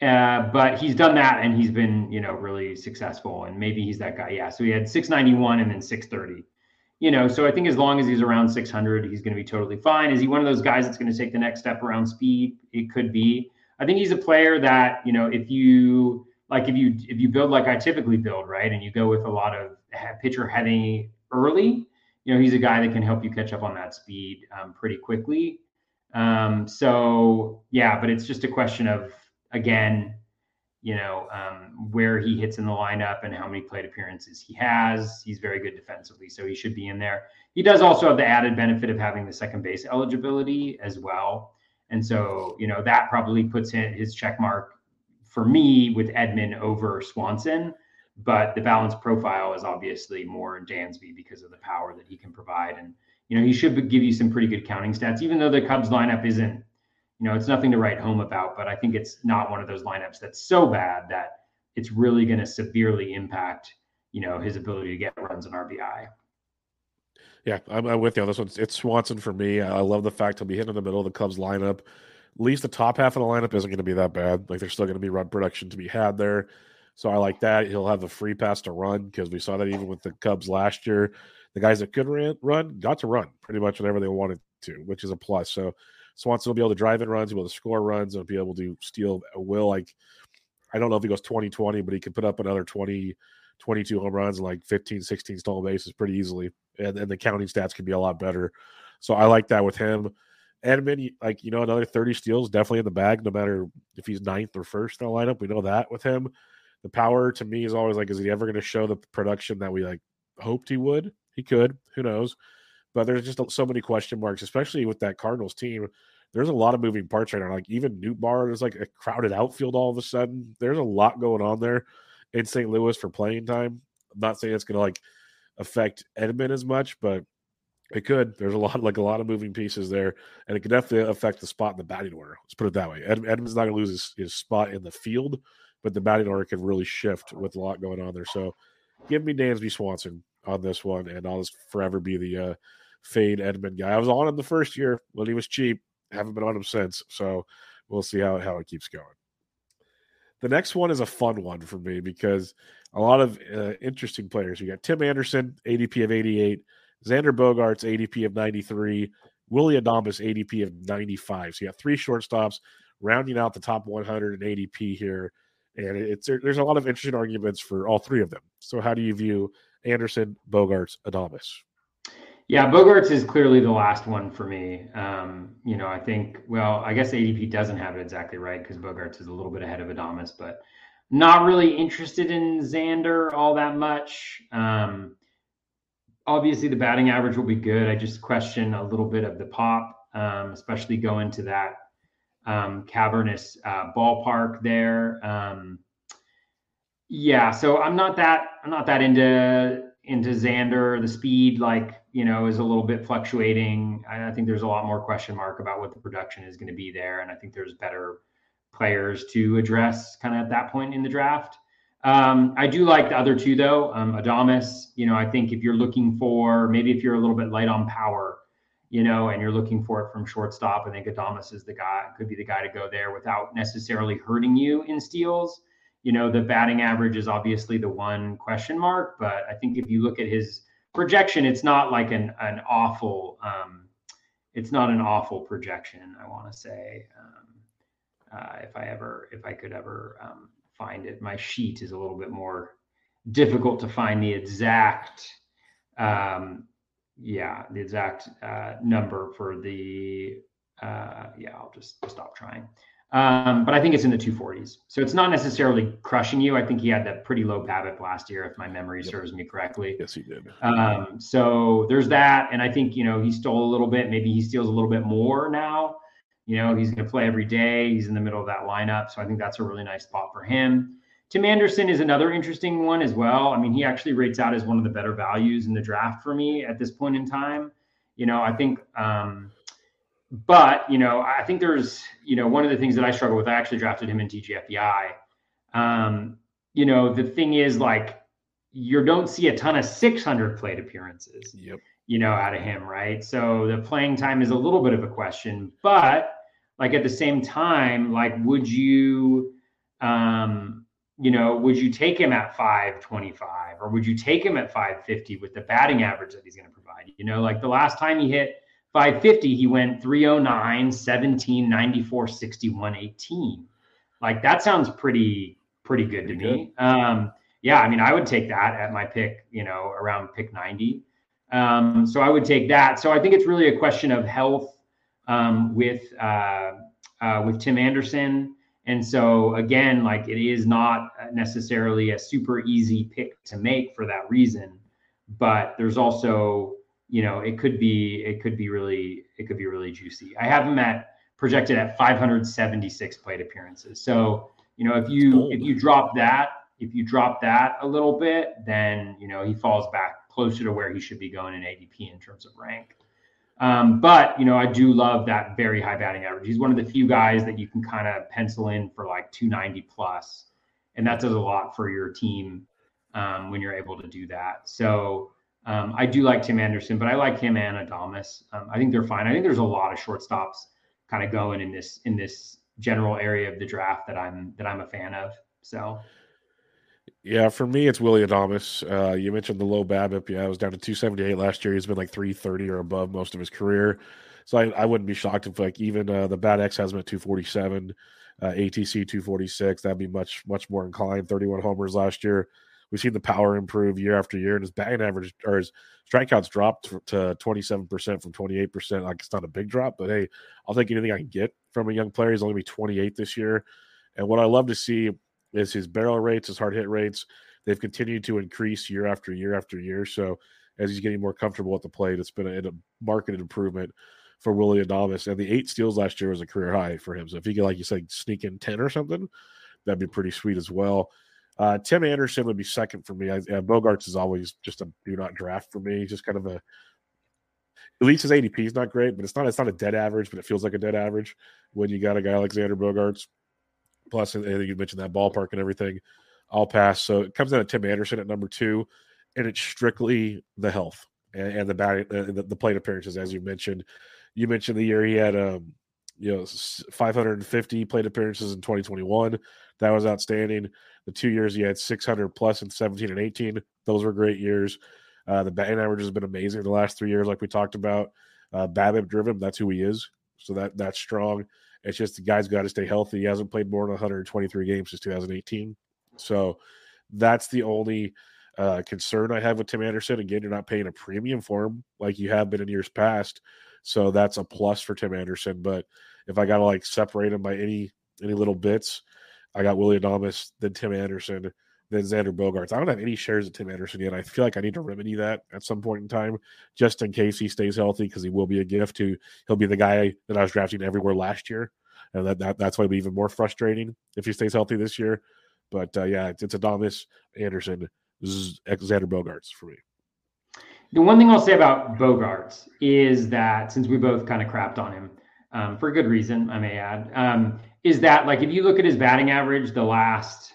uh, but he's done that and he's been, you know, really successful. And maybe he's that guy. Yeah. So he had 691 and then 630. You know, so I think as long as he's around 600, he's going to be totally fine. Is he one of those guys that's going to take the next step around speed? It could be. I think he's a player that, you know, if you like, if you if you build like I typically build, right, and you go with a lot of pitcher heavy early, you know, he's a guy that can help you catch up on that speed um, pretty quickly. Um, so yeah, but it's just a question of again, you know, um, where he hits in the lineup and how many plate appearances he has. He's very good defensively, so he should be in there. He does also have the added benefit of having the second base eligibility as well. And so, you know, that probably puts his check mark for me with Edman over Swanson. But the balance profile is obviously more Dansby because of the power that he can provide. And, you know, he should give you some pretty good counting stats, even though the Cubs lineup isn't you know, it's nothing to write home about, but I think it's not one of those lineups that's so bad that it's really going to severely impact, you know, his ability to get runs and RBI.
Yeah, I'm, I'm, with you on this one. It's Swanson for me. I love the fact he'll be hitting in the middle of the Cubs lineup. At least the top half of the lineup isn't going to be that bad. Like there's still going to be run production to be had there. So I like that. He'll have the free pass to run because we saw that even with the Cubs last year. The guys that could run got to run pretty much whenever they wanted to, which is a plus. So Swanson will be able to drive in runs, he'll be able to score runs, and be able to steal will. Like, I don't know if he goes 20 20, but he can put up another 20, 22 home runs and like 15, 16 stolen bases pretty easily. And, and the counting stats can be a lot better. So I like that with him. Edman, like, you know, another 30 steals definitely in the bag, no matter if he's ninth or first in the lineup. We know that with him. The power to me is always like, is he ever going to show the production that we like hoped he would? He could. Who knows? But there's just so many question marks, especially with that Cardinals team. There's a lot of moving parts right now. Like even Nootbaar is like a crowded outfield all of a sudden. There's a lot going on there in St. Louis for playing time. I'm not saying it's going to like affect Edman as much, but it could. There's a lot, like a lot of moving pieces there, and it could definitely affect the spot in the batting order. Let's put it that way. Ed, Edman's not going to lose his, his, spot in the field, but the batting order could really shift with a lot going on there. So, give me Dansby Swanson on this one, and I'll just forever be the uh, fade Edman guy. I was on him the first year when he was cheap. Haven't been on him since. So we'll see how, how it keeps going. The next one is a fun one for me because a lot of uh, interesting players. You got Tim Anderson, ADP of 88, Xander Bogaerts, ADP of 93, Willy Adames, ADP of 95. So you got three shortstops rounding out the top 100 in ADP here. And it's there's a lot of interesting arguments for all three of them. So how do you view Anderson, Bogaerts, Adames?
Yeah, Bogaerts is clearly the last one for me. Um, you know, I think, well, I guess ADP doesn't have it exactly right because Bogaerts is a little bit ahead of Adames, but not really interested in Xander all that much. Um, obviously, the batting average will be good. I just question a little bit of the pop, um, especially going to that um, cavernous uh, ballpark there. Um, yeah, so I'm not that I'm not that into into Xander. The speed, like you know, is a little bit fluctuating. I, I think there's a lot more question mark about what the production is going to be there, and I think there's better players to address kind of at that point in the draft. Um, I do like the other two though. Um, Adames, you know, I think if you're looking for maybe if you're a little bit light on power, you know, and you're looking for it from shortstop, I think Adames is the guy, could be the guy to go there without necessarily hurting you in steals. You know, the batting average is obviously the one question mark, but I think if you look at his projection, it's not like an an awful. Um, it's not an awful projection. I want to say, um, uh, if I ever, if I could ever um, find it, my sheet is a little bit more difficult to find the exact. Um, yeah, the exact uh, number for the. Uh, yeah, I'll just stop trying. Um, but I think it's in the 240s. So it's not necessarily crushing you. I think he had that pretty low BABIP last year, if my memory yep. serves me correctly.
Yes, he did.
Um, so there's that. And I think, you know, he stole a little bit. Maybe he steals a little bit more now. You know, he's going to play every day. He's in the middle of that lineup. So I think that's a really nice spot for him. Tim Anderson is another interesting one as well. I mean, he actually rates out as one of the better values in the draft for me at this point in time. You know, I think, um, but you know, I think there's, you know, one of the things that I struggle with. I actually drafted him in TGFBI. Um, you know, the thing is like you don't see a ton of 600 plate appearances.
Yep.
You know, out of him, right? So the playing time is a little bit of a question, but like at the same time, like would you um you know, would you take him at 525 or would you take him at 550 with the batting average that he's going to provide? You know, like the last time he hit 550, he went 309, 17, 94, 61, 18. Like that sounds pretty, pretty good pretty to good. me. Um, yeah, I mean, I would take that at my pick, you know, around pick 90. Um, so I would take that. So I think it's really a question of health um, with uh, uh, with Tim Anderson. And so again, like it is not necessarily a super easy pick to make for that reason, but there's also, you know, it could be it could be really it could be really juicy. I have him at projected at 576 plate appearances. So, you know, if you if you drop that, if you drop that a little bit, then, you know, he falls back closer to where he should be going in ADP in terms of rank. Um, but you know, I do love that very high batting average. He's one of the few guys that you can kind of pencil in for like 290 plus, and that does a lot for your team um, when you're able to do that. So um, I do like Tim Anderson, but I like him and Adames. Um, I think they're fine. I think there's a lot of shortstops kind of going in this in this general area of the draft that I'm that I'm a fan of. So
yeah, for me, it's Willy Adames. Uh, you mentioned the low BABIP. Yeah, I was down to 278 last year. He's been like 330 or above most of his career. So I, I wouldn't be shocked if like even uh, the BAT X has him at 247, uh, ATC 246. That'd be much much more inclined. 31 homers last year. We've seen the power improve year after year, and his batting average or his strikeouts dropped to 27% from 28%. Like it's not a big drop, but hey, I'll take anything I can get from a young player. He's only be 28 this year. And what I love to see is his barrel rates, his hard hit rates. They've continued to increase year after year after year. So as he's getting more comfortable at the plate, it's been a, a market improvement for Willy Adames. And the eight steals last year was a career high for him. So if he could, like you said, sneak in 10 or something, that'd be pretty sweet as well. Uh, Tim Anderson would be second for me. I, Bogaerts is always just a do not draft for me. He's just kind of a at least his ADP is not great, but it's not it's not a dead average, but it feels like a dead average when you got a guy like Xander I think you mentioned that ballpark and everything. I'll pass. So it comes down to Tim Anderson at number two, and it's strictly the health and, and the, bat, uh, the, the plate appearances, as you mentioned. You mentioned the year he had, um, you know, 550 plate appearances in 2021. That was outstanding. The two years he had 600 plus in 17 and 18. Those were great years. Uh, the batting average has been amazing the last three years, like we talked about. Uh, BABIP driven, that's who he is. So that that's strong. It's just the guy's got to stay healthy. He hasn't played more than 123 games since 2018. So that's the only uh, concern I have with Tim Anderson. Again, you're not paying a premium for him like you have been in years past. So that's a plus for Tim Anderson. But if I got to like separate him by any any little bits, I got Willy Adames, then Tim Anderson, then Xander Bogaerts. I don't have any shares of Tim Anderson yet. I feel like I need to remedy that at some point in time, just in case he stays healthy, because he will be a gift to. He'll be the guy that I was drafting everywhere last year, and that, that that's why it'll be even more frustrating if he stays healthy this year. But uh, yeah, it's, it's Anderson, Xander Bogaerts for me.
The one thing I'll say about Bogaerts is that since we both kind of crapped on him um, for a good reason, I may add, um, is that like if you look at his batting average the last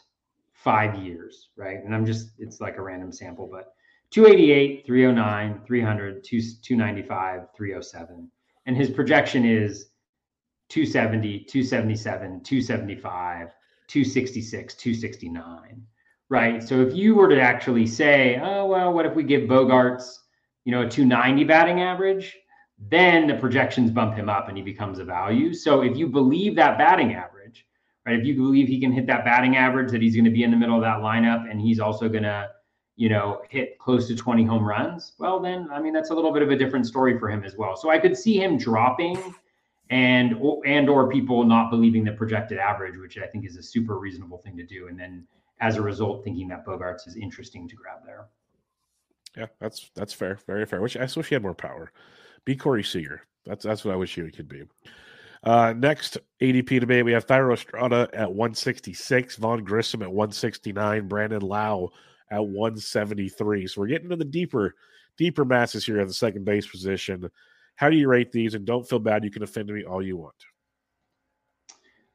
five years, right? And I'm just, it's like a random sample, but 288, 309, 300, 295, 307. And his projection is 270, 277, 275, 266, 269. Right. So if you were to actually say, oh, well, what if we give Bogaerts, you know, a 290 batting average? Then the projections bump him up and he becomes a value. So if you believe that batting average, right? If you believe he can hit that batting average, that he's going to be in the middle of that lineup, and he's also going to, you know, hit close to 20 home runs, well, then I mean that's a little bit of a different story for him as well. So I could see him dropping, and and or people not believing the projected average, which I think is a super reasonable thing to do, and then as a result, thinking that Bogaerts is interesting to grab there.
Yeah, that's that's fair, very fair. Which I wish he had more power. Be Corey Seager. That's that's what I wish you could be. Uh, next ADP debate, we have Thairo Estrada at 166, Vaughn Grissom at 169, Brandon Lowe at 173. So we're getting to the deeper, deeper masses here at the second base position. How do you rate these? And don't feel bad; you can offend me all you want.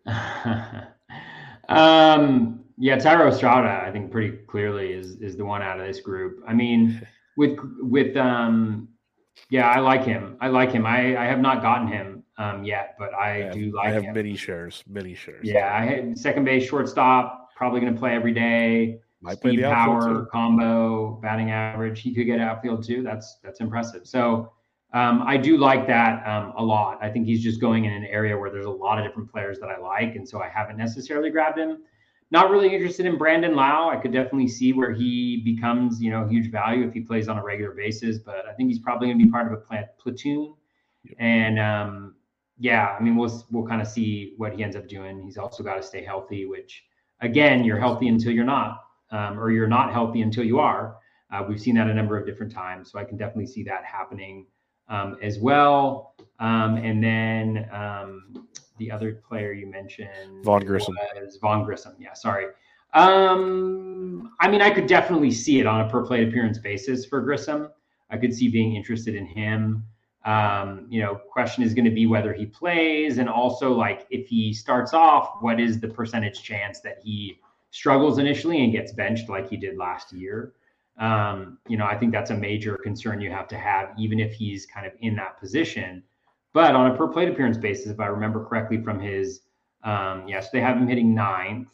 um, yeah, Thairo Estrada, I think pretty clearly is is the one out of this group. I mean, with with um, yeah, I like him. I like him. I I have not gotten him um yet, but I, I
have,
do like.
I have
him.
many shares, many shares.
Yeah, I had second base, shortstop, probably going to play every day.
Might
Speed power combo, batting average. He could get outfield too. That's that's impressive. So um, I do like that um, a lot. I think he's just going in an area where there's a lot of different players that I like, and so I haven't necessarily grabbed him. Not really interested in Brandon Lowe. I could definitely see where he becomes, you know, huge value if he plays on a regular basis. But I think he's probably going to be part of a pla- platoon. And um, yeah, I mean, we'll we'll kind of see what he ends up doing. He's also got to stay healthy, which again, you're healthy until you're not, um, or you're not healthy until you are. Uh, we've seen that a number of different times, so I can definitely see that happening um, as well. Um, and then um, the other player you mentioned,
Vaughn Grissom.
was Vaughn Grissom. Yeah, sorry. Um, I mean, I could definitely see it on a per plate appearance basis for Grissom. I could see being interested in him. Um, you know, question is going to be whether he plays, and also like if he starts off, what is the percentage chance that he struggles initially and gets benched like he did last year? Um, you know, I think that's a major concern you have to have, even if he's kind of in that position. But on a per plate appearance basis, if I remember correctly from his, um, yes, they have him hitting ninth.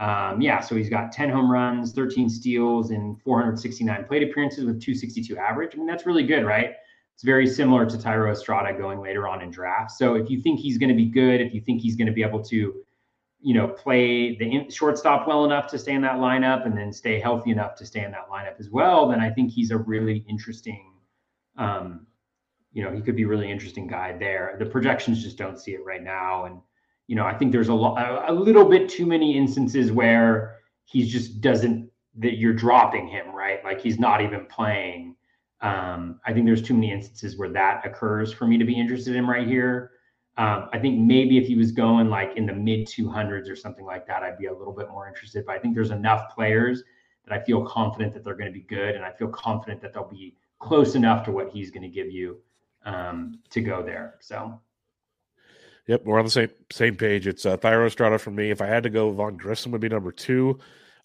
Um, yeah, so he's got 10 home runs, 13 steals, and 469 plate appearances with 262 average. I mean, that's really good, right? It's very similar to Thairo Estrada going later on in drafts. So if you think he's going to be good, if you think he's going to be able to, you know, play the shortstop well enough to stay in that lineup and then stay healthy enough to stay in that lineup as well, then I think he's a really interesting, um, you know, he could be a really interesting guy there. The projections just don't see it right now. And, you know, I think there's a lot, a little bit too many instances where he's just doesn't, that you're dropping him, right? Like he's not even playing. Um, I think there's too many instances where that occurs for me to be interested in right here. Um, I think maybe if he was going like in the mid 200s or something like that, I'd be a little bit more interested. But I think there's enough players that I feel confident that they're going to be good, and I feel confident that they'll be close enough to what he's going to give you um, to go there. So
Yep, we're on the same same page. It's uh, Thairo Estrada for me. If I had to go, Vaughn Grissom would be number two.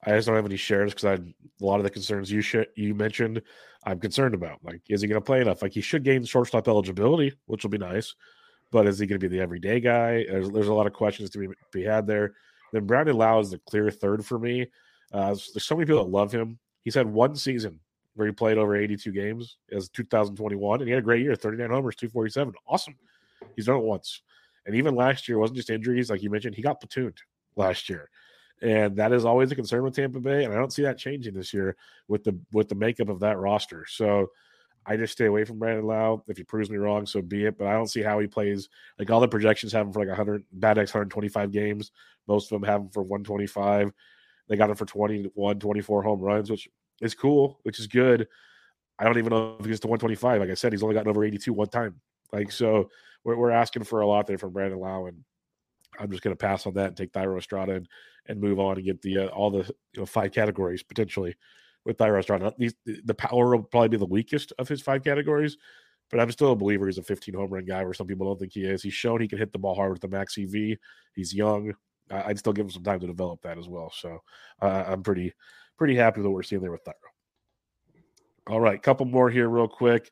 I just don't have any shares because I a lot of the concerns you sh- you mentioned. I'm concerned about. Like, is he going to play enough? Like, he should gain shortstop eligibility, which will be nice. But is he going to be the everyday guy? There's, there's a lot of questions to be, be had there. Then Brandon Lowe is the clear third for me. Uh, there's so many people that love him. He's had one season where he played over 82 games as 2021, and he had a great year 39 homers, 247. Awesome. He's done it once. And even last year, it wasn't just injuries, like you mentioned, he got platooned last year. And that is always a concern with Tampa Bay. And I don't see that changing this year with the with the makeup of that roster. So I just stay away from Brandon Lowe. If he proves me wrong, so be it. But I don't see how he plays. Like all the projections have him for like 100 bad X 125 games. Most of them have him for 125. They got him for 21, 24 home runs, which is cool, which is good. I don't even know if he gets to 125. Like I said, he's only gotten over 82 one time. Like so, we're, we're asking for a lot there from Brandon Lowe, and I'm just going to pass on that and take Thairo Estrada and, and move on and get the uh, all the you know five categories potentially with Thairo Estrada. These, the power will probably be the weakest of his five categories, but I'm still a believer he's a 15 home run guy where some people don't think he is. He's shown he can hit the ball hard with the max EV. He's young. I'd still give him some time to develop that as well. So uh, I'm pretty pretty happy with what we're seeing there with Thairo. All right, couple more here real quick.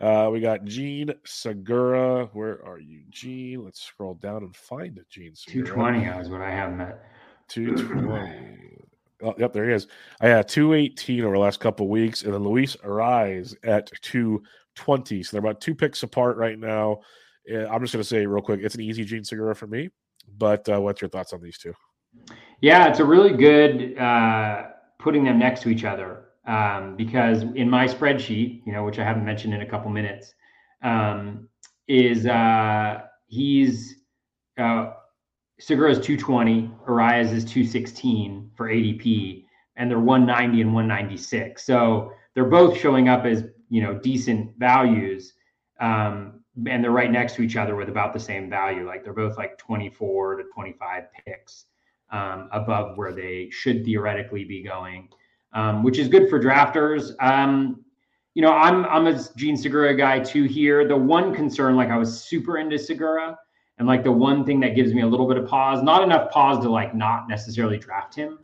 Uh, we got Jean Segura. Where are you, Jean? Let's scroll down and find it. Jean Segura.
220 is what I have met.
220. Oh, yep, there he is. I had 218 over the last couple weeks, and then Luis Arraez at 220. So they're about two picks apart right now. I'm just going to say real quick, it's an easy Jean Segura for me. But uh, what's your thoughts on these two?
Yeah, it's a really good uh, putting them next to each other um, because in my spreadsheet, you know, which I haven't mentioned in a couple minutes, um, is uh, he's uh, Segura's 220, Arraez is 216 for ADP, and they're 190 and 196. So they're both showing up as you know decent values. Um, and they're right next to each other with about the same value. Like they're both like 24 to 25 picks um, above where they should theoretically be going, um, which is good for drafters. Um, you know, I'm I'm a Jean Segura guy too here. The one concern, like I was super into Segura, and like the one thing that gives me a little bit of pause, not enough pause to like not necessarily draft him,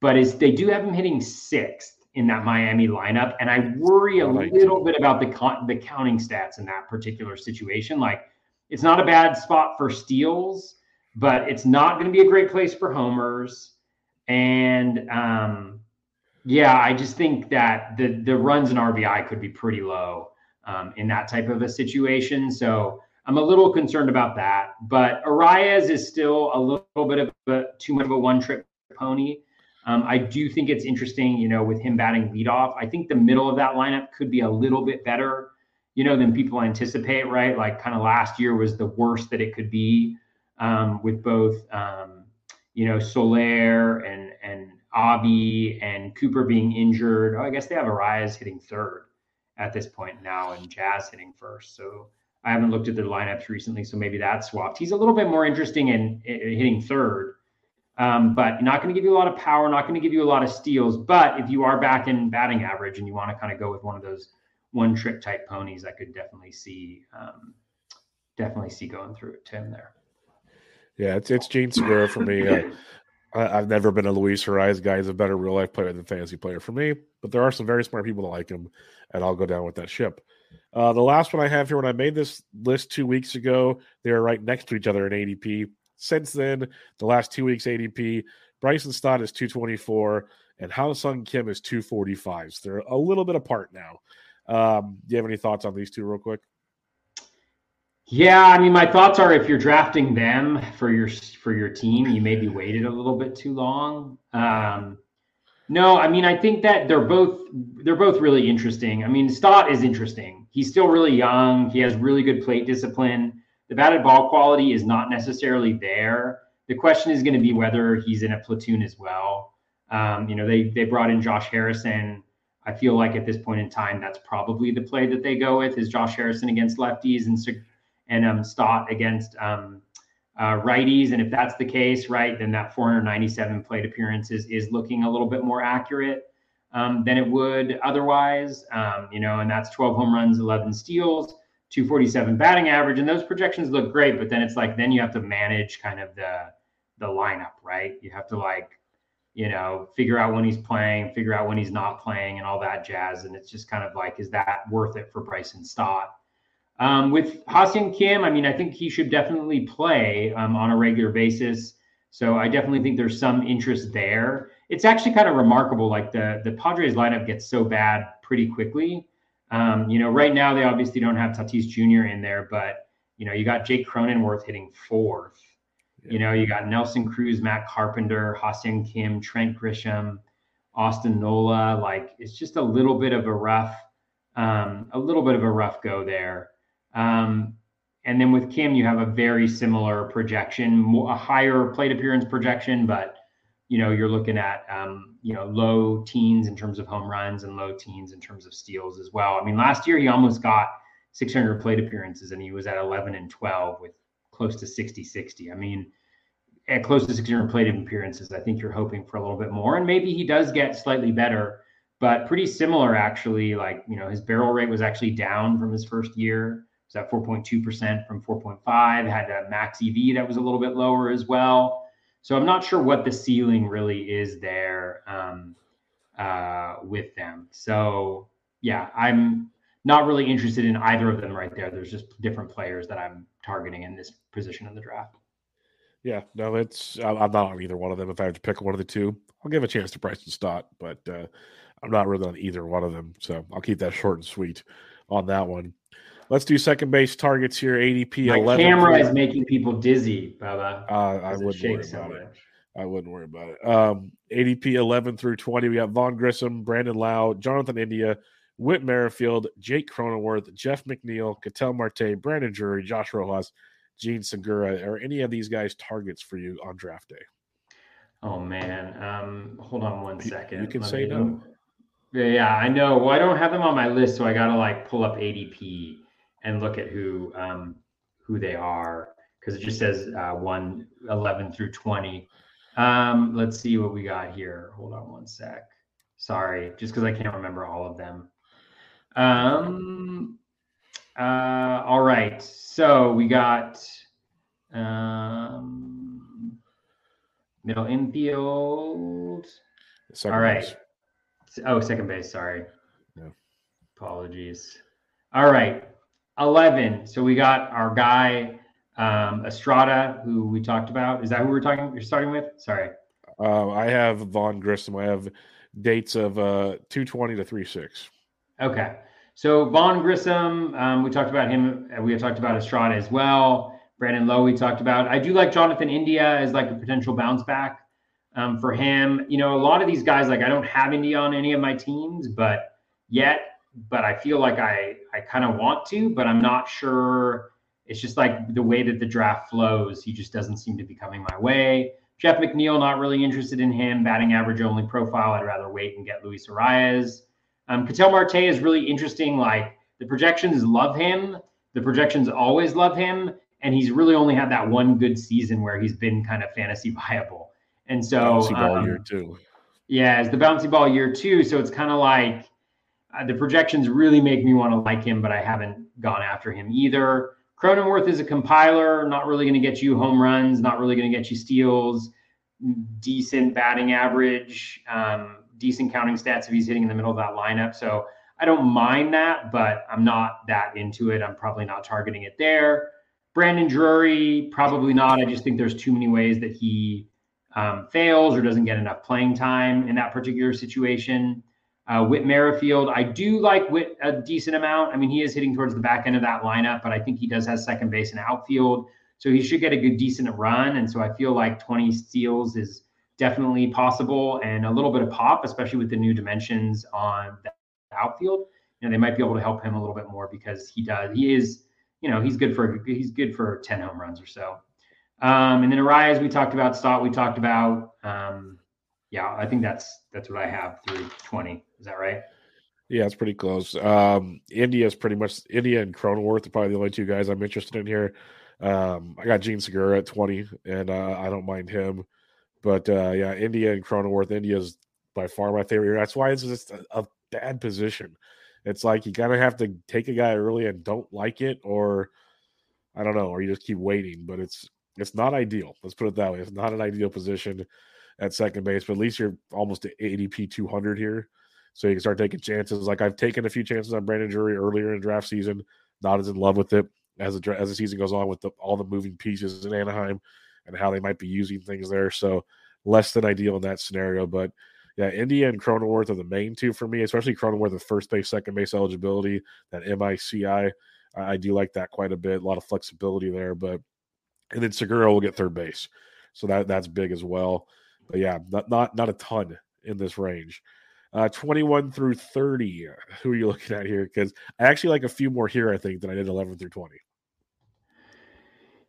but is they do have him hitting sixth in that Miami lineup, and I worry a little bit about the con- the counting stats in that particular situation. Like, it's not a bad spot for steals, but it's not going to be a great place for homers. And um, yeah, I just think that the the runs in RBI could be pretty low um, in that type of a situation. So I'm a little concerned about that. But Arraez is still a little bit of a too much of a one trip pony. Um, I do think it's interesting, you know, with him batting leadoff. I think the middle of that lineup could be a little bit better, you know, than people anticipate, right? Like kind of last year was the worst that it could be um, with both, um, you know, Soler and and Avi and Cooper being injured. Oh, I guess they have Arraez hitting third at this point now and Jazz hitting first. So I haven't looked at their lineups recently, so maybe that's swapped. He's a little bit more interesting in, in hitting third um, but not going to give you a lot of power, not going to give you a lot of steals. But if you are back in batting average and you want to kind of go with one of those one trick type ponies, I could definitely see um, definitely see going through it to him there.
Yeah, it's it's Jean Segura for me. Uh, I, have never been a Luis Arraez guy. He's a better real life player than fantasy player for me. But there are some very smart people that like him, and I'll go down with that ship. Uh, the last one I have here, when I made this list two weeks ago, they were right next to each other in ADP. Since then, the last two weeks ADP, Bryson Stott is 224 and Ha-Seong Kim is 245. So they're a little bit apart now. Um, do you have any thoughts on these two, real quick?
Yeah, I mean, my thoughts are if you're drafting them for your for your team, you maybe waited a little bit too long. Um, no, I mean, I think that they're both they're both really interesting. I mean, Stott is interesting. He's still really young. He has really good plate discipline the batted ball quality is not necessarily there. The question is going to be whether he's in a platoon as well. Um, you know, they they brought in Josh Harrison. I feel like at this point in time, that's probably the play that they go with is Josh Harrison against lefties and and um, Stott against um, uh, righties. And if that's the case, right, then that 497 plate appearances is looking a little bit more accurate um, than it would otherwise. Um, you know, and that's 12 home runs, 11 steals. 247 batting average, and those projections look great. But then it's like then you have to manage kind of the the lineup, right? You have to like you know figure out when he's playing, figure out when he's not playing, and all that jazz. And it's just kind of like, is that worth it for Bryson Stott? Um, with Ha-Seong Kim, I mean, I think he should definitely play um, on a regular basis. So I definitely think there's some interest there. It's actually kind of remarkable. Like the the Padres lineup gets so bad pretty quickly um, you know, right now they obviously don't have Tatis Jr. in there, but you know, you got Jake Cronenworth hitting fourth. Yeah. You know, you got Nelson Cruz, Matt Carpenter, Ha-Seong Kim, Trent Grisham, Austin Nola. Like it's just a little bit of a rough, um, a little bit of a rough go there. Um, and then with Kim, you have a very similar projection, a higher plate appearance projection, but you know, you're looking at, um, you know, low teens in terms of home runs and low teens in terms of steals as well. I mean, last year he almost got 600 plate appearances and he was at 11 and 12 with close to 60 60. I mean, at close to 600 plate appearances, I think you're hoping for a little bit more. And maybe he does get slightly better, but pretty similar actually. Like, you know, his barrel rate was actually down from his first year. Was at 4.2% from 4.5, had a max EV that was a little bit lower as well. So I'm not sure what the ceiling really is there um, uh, with them. So yeah, I'm not really interested in either of them right there. There's just different players that I'm targeting in this position of the draft.
Yeah, no, it's I'm not on either one of them. If I have to pick one of the two, I'll give a chance to Bryson Stott, but uh, I'm not really on either one of them. So I'll keep that short and sweet on that one. Let's do second base targets here. ADP
My 11. camera is making people dizzy, Bubba.
Uh, I wouldn't worry so about much. it. I wouldn't worry about it. Um, ADP 11 through 20. We got Vaughn Grissom, Brandon Lowe, Jonathan India, Whit Merrifield, Jake Cronenworth, Jeff McNeil, Ketel Marte, Brandon Drury, Josh Rojas, Jean Segura. Are any of these guys targets for you on draft day?
Oh man, um, hold on one second.
You can Let say no.
Yeah, I know. Well, I don't have them on my list, so I got to like pull up ADP and look at who um, who they are because it just says uh, 1 11 through 20. Um, let's see what we got here. Hold on one sec. Sorry, just because I can't remember all of them. Um, uh, all right. So we got um, middle infield.
Second
all right.
base.
Oh, second base. Sorry.
Yeah.
Apologies. All right. 11. So we got our guy, um, Estrada, who we talked about. Is that who we're talking? You're starting with? Sorry.
Uh, I have Vaughn Grissom. I have dates of uh, 220 to 36.
Okay. So Vaughn Grissom, um, we talked about him. We talked about Estrada as well. Brandon Lowe, we talked about. I do like Jonathan India as like a potential bounce back um, for him. You know, a lot of these guys, like I don't have India on any of my teams, but yet, but I feel like I I kind of want to, but I'm not sure. It's just like the way that the draft flows. He just doesn't seem to be coming my way. Jeff McNeil, not really interested in him. Batting average only profile. I'd rather wait and get Luis Arraez. Um, Ketel Marte is really interesting. Like the projections love him. The projections always love him. And he's really only had that one good season where he's been kind of fantasy viable. And so,
Bouncy ball
um,
year too.
yeah, it's the bouncy ball year two. So it's kind of like uh, the projections really make me want to like him, but I haven't gone after him either. Cronenworth is a compiler, not really going to get you home runs, not really going to get you steals, decent batting average, um, decent counting stats if he's hitting in the middle of that lineup. So I don't mind that, but I'm not that into it. I'm probably not targeting it there. Brandon Drury, probably not. I just think there's too many ways that he um, fails or doesn't get enough playing time in that particular situation. Uh, Whit Merrifield, I do like Whit a decent amount. I mean, he is hitting towards the back end of that lineup, but I think he does have second base and outfield. So he should get a good, decent run. And so I feel like 20 steals is definitely possible and a little bit of pop, especially with the new dimensions on the outfield. You know, they might be able to help him a little bit more because he does, he is, you know, he's good for, he's good for 10 home runs or so. Um, and then Arias, we talked about Stott, we talked about, um, yeah, I think that's, that's what I have through 20. Is that right?
Yeah, it's pretty close. Um, India is pretty much India and Cronenworth are probably the only two guys I'm interested in here. Um, I got Jean Segura at 20, and uh, I don't mind him. But uh, yeah, India and Cronenworth, India is by far my favorite. That's why it's just a, a bad position. It's like you kind of have to take a guy early and don't like it, or I don't know, or you just keep waiting. But it's it's not ideal. Let's put it that way. It's not an ideal position at second base, but at least you're almost at ADP 200 here. So you can start taking chances. Like I've taken a few chances on Brandon Drury earlier in draft season, not as in love with it as the as the season goes on with the, all the moving pieces in Anaheim and how they might be using things there. So less than ideal in that scenario. But yeah, India and Cronenworth are the main two for me, especially Cronenworth with first base, second base eligibility, that MICI. I, I do like that quite a bit. A lot of flexibility there. But and then Segura will get third base. So that that's big as well. But yeah, not not not a ton in this range. Uh, 21 through 30. Who are you looking at here? Because I actually like a few more here, I think, than I did 11 through 20.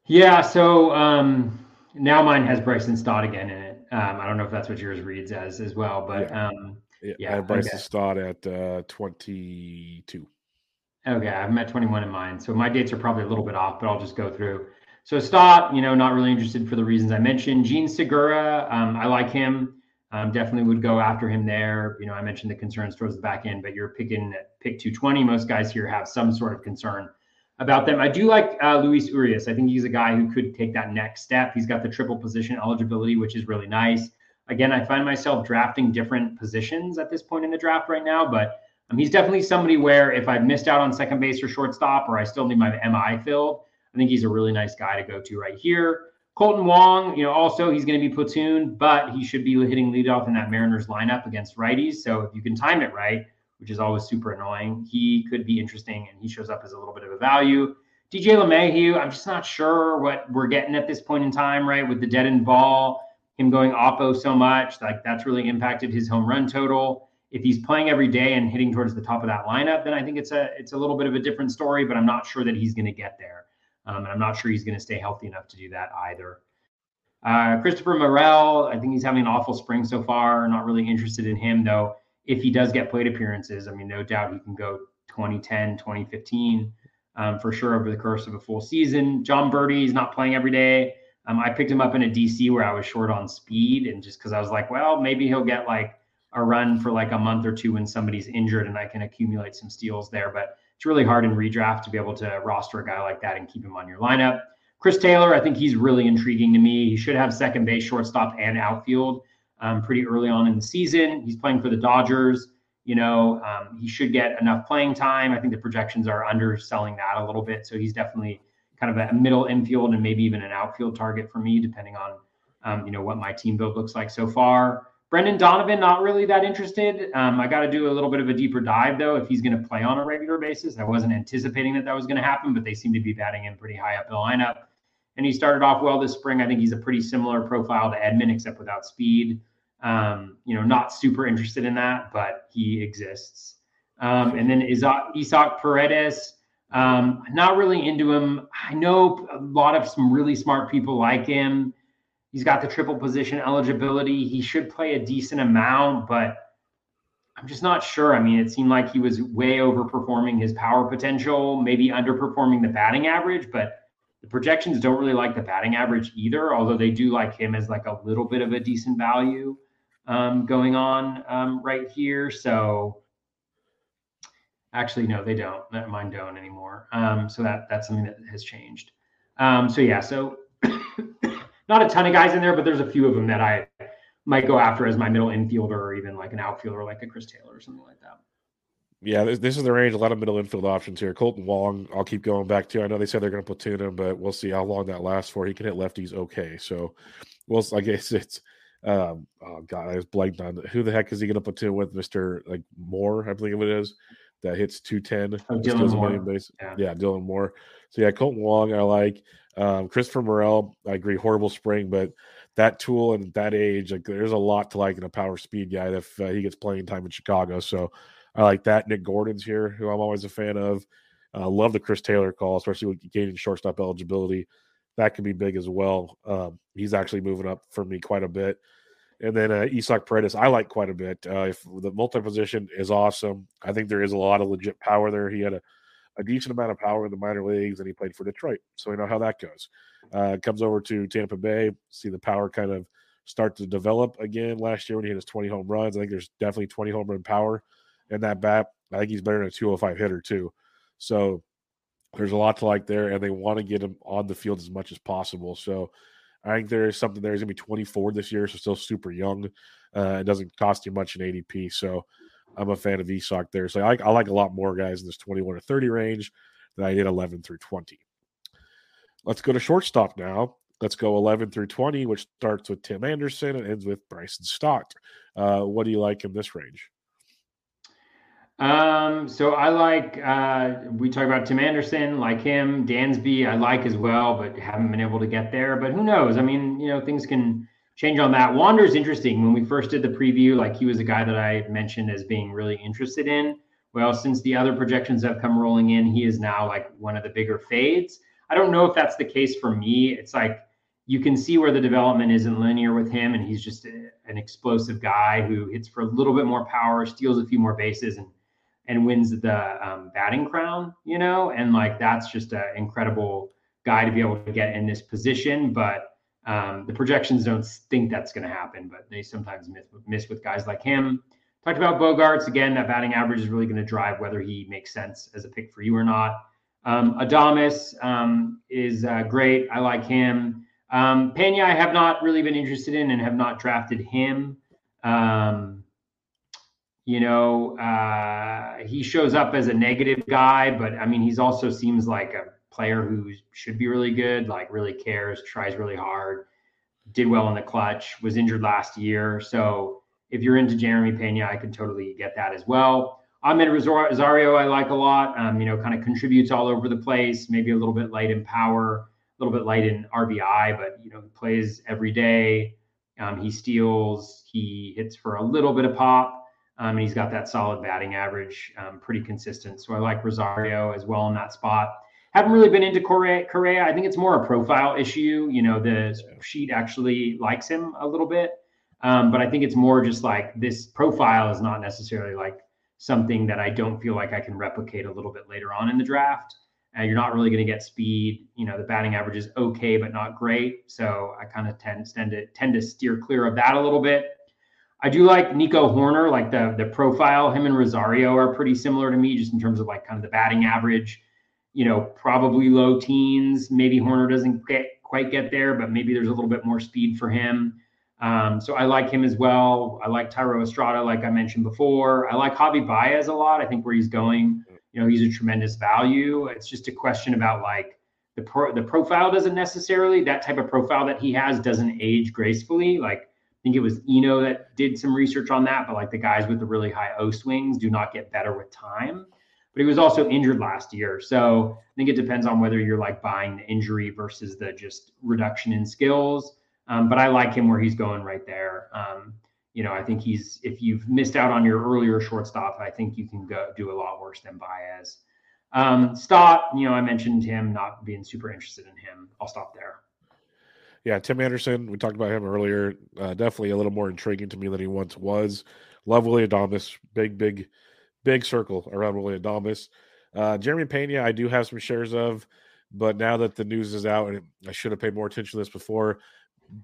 Yeah. So um, now mine has Bryson Stott again in it. Um, I don't know if that's what yours reads as as well, but
Yeah.
um,
Yeah,
Yeah,
I have Bryson
okay.
Stott at uh, 22.
Okay, I've met 21 in mine. So my dates are probably a little bit off, but I'll just go through. So Stott, you know, not really interested for the reasons I mentioned. Jean Segura, um, I like him. Um, definitely would go after him there. You know, I mentioned the concerns towards the back end, but you're picking pick 220. Most guys here have some sort of concern about them. I do like uh, Luis Urias. I think he's a guy who could take that next step. He's got the triple position eligibility, which is really nice. Again, I find myself drafting different positions at this point in the draft right now, but um, he's definitely somebody where if I've missed out on second base or shortstop, or I still need my MI filled, I think he's a really nice guy to go to right here. Kolten Wong, you know, also he's going to be platoon, but he should be hitting leadoff in that Mariners lineup against righties. So if you can time it right, which is always super annoying, he could be interesting and he shows up as a little bit of a value. DJ LeMahieu, I'm just not sure what we're getting at this point in time, right? With the dead end ball, him going oppo so much, like that's really impacted his home run total. If he's playing every day and hitting towards the top of that lineup, then I think it's a it's a little bit of a different story. But I'm not sure that he's going to get there, um, and I'm not sure he's going to stay healthy enough to do that either. Uh, Christopher Morel, I think he's having an awful spring so far. Not really interested in him though. If he does get plate appearances, I mean, no doubt he can go 2010, 2015. um, for sure over the course of a full season. Jon Berti is not playing every day. Um, I picked him up in a DC where I was short on speed, and just because I was like, well, maybe he'll get like a run for like a month or two when somebody's injured, and I can accumulate some steals there. But it's really hard in redraft to be able to roster a guy like that and keep him on your lineup. Chris Taylor, I think he's really intriguing to me. He should have second base, shortstop, and outfield um, pretty early on in the season. He's playing for the Dodgers. You know, um, he should get enough playing time. I think the projections are underselling that a little bit. So he's definitely kind of a middle infield and maybe even an outfield target for me, depending on um, you know what my team build looks like so far. Brendan Donovan, not really that interested. Um, I got to do a little bit of a deeper dive though if he's going to play on a regular basis. I wasn't anticipating that that was going to happen, but they seem to be batting him pretty high up the lineup. And he started off well this spring. I think he's a pretty similar profile to Edman, except without speed. Um, you know, not super interested in that, but he exists. Um, and then Isaac, Isaac Paredes, um, not really into him. I know a lot of some really smart people like him. He's got the triple position eligibility. He should play a decent amount, but I'm just not sure. I mean, it seemed like he was way overperforming his power potential, maybe underperforming the batting average, but the projections don't really like the batting average either, although they do like him as like a little bit of a decent value um, going on um, right here. So actually, no, they don't. Mine don't anymore. Um, so that that's something that has changed. Um, so yeah, so not a ton of guys in there, but there's a few of them that I might go after as my middle infielder or even like an outfielder, like a Chris Taylor or something like that.
Yeah, this, this is the range. A lot of middle infield options here. Kolten Wong, I'll keep going back to. I know they said they're going to platoon him, but we'll see how long that lasts for. He can hit lefties okay. So, well, I guess it's um, oh god, I was blanked on who the heck is he going to platoon with, Mister like Moore, I believe it is, that hits two ten.
Oh, Dylan Moore.
Yeah. yeah, Dylan Moore. So yeah, Kolten Wong, I like. Um, Christopher Morel, I agree, horrible spring, but that tool and that age, like there's a lot to like in a power speed guy if uh, he gets playing time in Chicago. So I like that. Nick Gordon's here, who I'm always a fan of. Uh, love the Chris Taylor call, especially with gaining shortstop eligibility that can be big as well. Um, he's actually moving up for me quite a bit. And then uh, Isaac Paredes, I like quite a bit. Uh, if the multi position is awesome, I think there is a lot of legit power there. He had a, a decent amount of power in the minor leagues, and he played for Detroit, so we know how that goes. Uh, comes over to Tampa Bay, see the power kind of start to develop again. Last year when he hit his 20 home runs, I think there's definitely 20 home run power in that bat. I think he's better than a 205 hitter too. So there's a lot to like there, and they want to get him on the field as much as possible. So I think there is something there. He's gonna be 24 this year, so still super young. Uh, it doesn't cost you much in ADP, so I'm a fan of Isaac there. So I, I like a lot more guys in this 21 to 30 range than I did 11 through 20. Let's go to shortstop now. Let's go 11 through 20, which starts with Tim Anderson and ends with Bryson Stott. Uh, what do you like in this range?
Um, so I like uh, we talk about Tim Anderson, like him, Dansby, I like as well, but haven't been able to get there. But who knows? I mean, you know, things can change on that. Wander's interesting. When we first did the preview, like he was a guy that I mentioned as being really interested in. Well, since the other projections have come rolling in, he is now like one of the bigger fades. I don't know if that's the case for me. It's like you can see where the development isn't linear with him, and he's just a, an explosive guy who hits for a little bit more power, steals a few more bases, and and wins the um, batting crown, you know, and like that's just an incredible guy to be able to get in this position. But um, the projections don't think that's going to happen, but they sometimes miss, miss with guys like him. Talked about Bogaerts again. That batting average is really going to drive whether he makes sense as a pick for you or not. Um, Adames um, is uh, great. I like him. Um, Pena, I have not really been interested in and have not drafted him. Um, you know, uh, he shows up as a negative guy, but I mean, he's also seems like a player who should be really good, like really cares, tries really hard, did well in the clutch, was injured last year. So if you're into Jeremy Pena, I can totally get that as well. Amed Rosario, I like a lot. Um, you know, kind of contributes all over the place, maybe a little bit light in power, a little bit light in RBI, but, you know, plays every day. Um, he steals, he hits for a little bit of pop. Um, and he's got that solid batting average, um, pretty consistent. So I like Rosario as well in that spot. Haven't really been into Correa. Correa. I think it's more a profile issue. You know, the sheet actually likes him a little bit, um, but I think it's more just like this profile is not necessarily like something that I don't feel like I can replicate a little bit later on in the draft. and you're not really going to get speed. You know, the batting average is okay, but not great. So I kind of tend, tend to tend to steer clear of that a little bit. I do like Nico Hoerner, like the the profile. Him and Rosario are pretty similar to me, just in terms of like kind of the batting average. You know, probably low teens. Maybe Hoerner doesn't get quite get there, but maybe there's a little bit more speed for him. Um, so I like him as well. I like Thairo Estrada, like I mentioned before. I like Javi Baez a lot. I think where he's going, you know, he's a tremendous value. It's just a question about like the pro, the profile doesn't necessarily that type of profile that he has doesn't age gracefully. Like I think it was Eno that did some research on that, but like the guys with the really high O swings do not get better with time. But he was also injured last year, so I think it depends on whether you're like buying the injury versus the just reduction in skills. Um, but I like him where he's going right there. Um, you know, I think he's if you've missed out on your earlier shortstop, I think you can go do a lot worse than Baez. Um, Stott, you know, I mentioned him not being super interested in him. I'll stop there.
Yeah, Tim Anderson, we talked about him earlier. Uh, definitely a little more intriguing to me than he once was. Love Willy Adames, big, big, big circle around Willy Adames. Uh, Jeremy Pena, I do have some shares of, but now that the news is out, and I should have paid more attention to this before,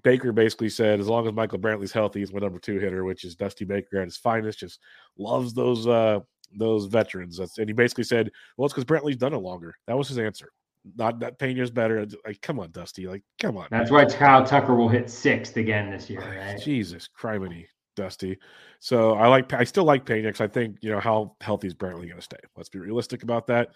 Baker basically said, as long as Michael Brantley's healthy, he's my number two hitter, which is Dusty Baker at his finest. Just loves those uh those veterans. That's, and he basically said, "Well, it's because Brantley's done it longer." That was his answer. Not that Pena's better. Like, come on, Dusty. Like, come on.
That's man. why Kyle Tucker will hit sixth again this year. Right?
Jesus, criminy, Dusty. So I like. I still like Pena because I think you know how healthy is Brantley going to stay. Let's be realistic about that.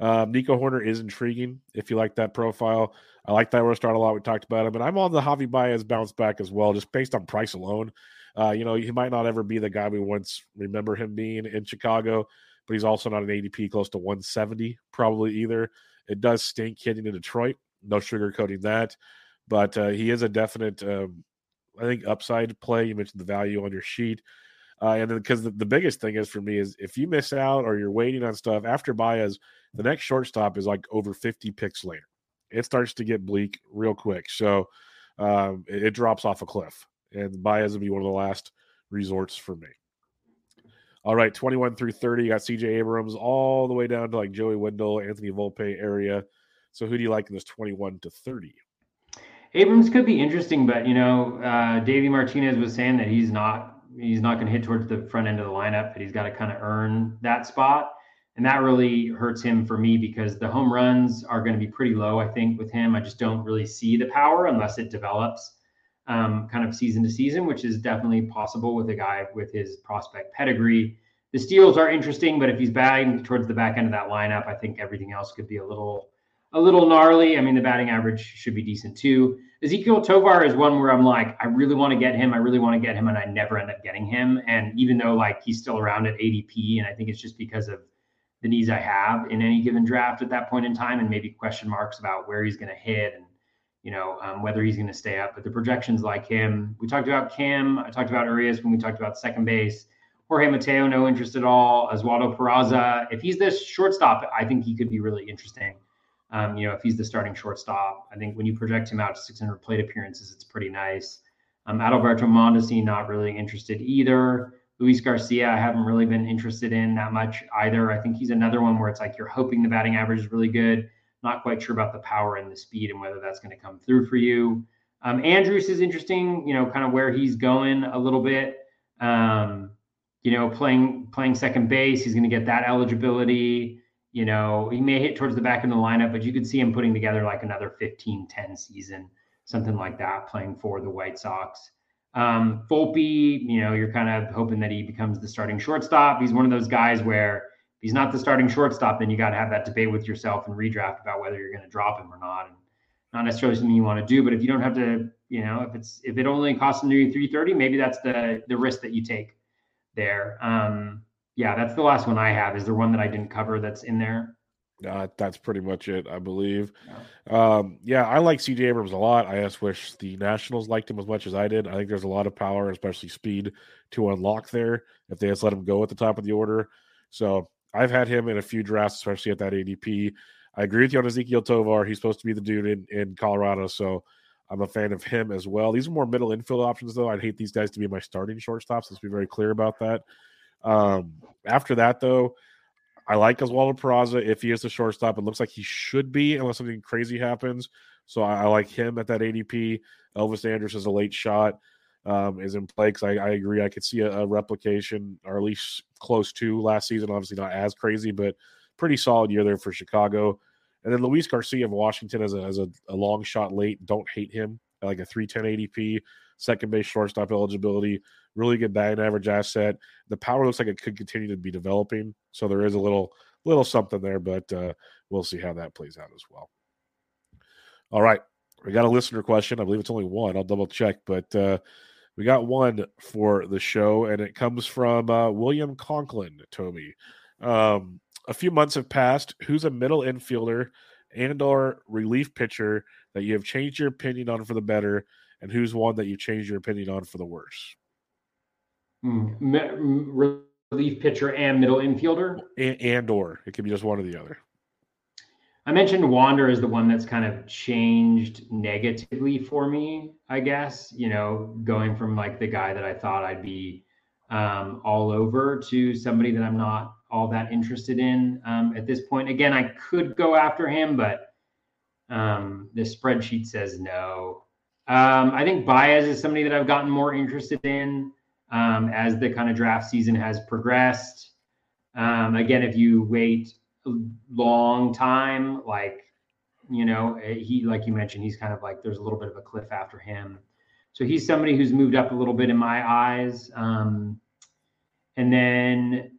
Um, Nico Hoerner is intriguing if you like that profile. I like that start a lot. We talked about him, and I'm on the Javi Baez bounce back as well, just based on price alone. Uh, you know, he might not ever be the guy we once remember him being in Chicago, but he's also not an ADP close to 170 probably either. It does stink hitting in Detroit. No sugarcoating that, but uh, he is a definite, um, I think, upside play. You mentioned the value on your sheet. Uh, and then because the, the biggest thing is for me is if you miss out or you're waiting on stuff after Baez, the next shortstop is like over 50 picks later. It starts to get bleak real quick. So um, it, it, drops off a cliff. And Baez will be one of the last resorts for me. All right, 21 through 30. You got CJ Abrams all the way down to like Joey Wendle, Anthony Volpe area. So who do you like in this 21 to 30?
Abrams could be interesting, but you know, uh, Davey Martinez was saying that he's not he's not going to hit towards the front end of the lineup. That he's got to kind of earn that spot and that really hurts him for me because the home runs are going to be pretty low. I think with him, I just don't really see the power unless it develops um, kind of season to season, which is definitely possible with a guy with his prospect pedigree. The steals are interesting, but if he's batting towards the back end of that lineup, I think everything else could be a little a little gnarly. I mean, the batting average should be decent too. Ezequiel Tovar is one where I'm like, I really want to get him. I really want to get him, and I never end up getting him. And even though like he's still around at ADP, and I think it's just because of the needs I have in any given draft at that point in time, and maybe question marks about where he's going to hit and you know um, whether he's going to stay up. But the projections like him, we talked about Cam. I talked about Urias when we talked about second base. Jorge Mateo, no interest at all. Oswaldo Peraza, if he's this shortstop, I think he could be really interesting. Um, you know, if he's the starting shortstop, I think when you project him out to 600 plate appearances, it's pretty nice. Um, Adalberto Mondesi, not really interested either. Luis Garcia, I haven't really been interested in that much either. I think he's another one where it's like you're hoping the batting average is really good, not quite sure about the power and the speed and whether that's going to come through for you. Um, Andrus is interesting, you know, kind of where he's going a little bit. Um, you know, playing playing second base, he's going to get that eligibility. You know, he may hit towards the back of the lineup, but you could see him putting together like another 15 10 season, something like that, playing for the White Sox. Um, Volpe, you know, you're kind of hoping that he becomes the starting shortstop. He's one of those guys where if he's not the starting shortstop, then you got to have that debate with yourself and redraft about whether you're going to drop him or not. And not necessarily something you want to do, but if you don't have to, you know, if it's if it only costs him 330, maybe that's the the risk that you take there. Um, yeah, that's the last one I have. Is there one that I didn't cover that's in there?
Uh, that's pretty much it, I believe. Yeah. Um, yeah, I like CJ Abrams a lot. I just wish the Nationals liked him as much as I did. I think there's a lot of power, especially speed, to unlock there if they just let him go at the top of the order. So I've had him in a few drafts, especially at that ADP. I agree with you on Ezequiel Tovar. He's supposed to be the dude in, in Colorado, so I'm a fan of him as well. These are more middle infield options, though. I'd hate these guys to be my starting shortstops. Let's be very clear about that. Um, after that, though, I like Oswaldo Peraza if he is the shortstop. It looks like he should be, unless something crazy happens. So I, I like him at that ADP. Elvis Andrus is a late shot, um, is in play because I, I, agree. I could see a, a, replication, or at least close to last season. Obviously not as crazy, but pretty solid year there for Chicago. And then Luis Garcia of Washington as a, as a, a long shot late. Don't hate him. like a 310 ADP, second base shortstop eligibility, really good batting average asset. The power looks like it could continue to be developing. So there is a little little something there, but uh, we'll see how that plays out as well. All right. We got a listener question. I believe it's only one. I'll double check, but uh, we got one for the show, and it comes from uh, William Conklin, Toby. Um, a few months have passed. Who's a middle infielder and or relief pitcher that you have changed your opinion on for the better, and who's one that you changed your opinion on for the worse?
Mm, relief pitcher and middle infielder,
and, and or it could be just one or the other.
I mentioned Wander is the one that's kind of changed negatively for me, I guess, you know, going from like the guy that I thought I'd be um, all over to somebody that I'm not all that interested in um, at this point. Again, I could go after him, but um, the spreadsheet says no. Um, I think Baez is somebody that I've gotten more interested in um, as the kind of draft season has progressed. Um, again, if you wait a long time. Like, you know, eh, he, like you mentioned, he's kind of like there's a little bit of a cliff after him. So he's somebody who's moved up a little bit in my eyes. Um, and then,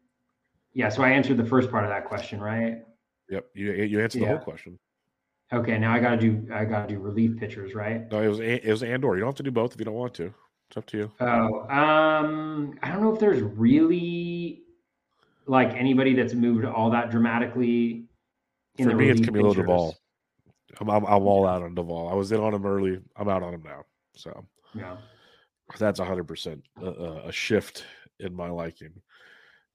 yeah, so I answered the first part of that question, right?
Yep, you you answered yeah. the whole question.
Okay, now I gotta do I gotta do relief pitchers, right?
No, it was it was Andor. You don't have to do both if you don't want to. It's up to you.
Oh, um, I don't know if there's really like anybody that's moved all that dramatically.
For me, it's Camilo Doval. I'm, I'm, I'm all out on Doval. I was in on him early. I'm out on him now. So
yeah,
that's 100 percent a shift in my liking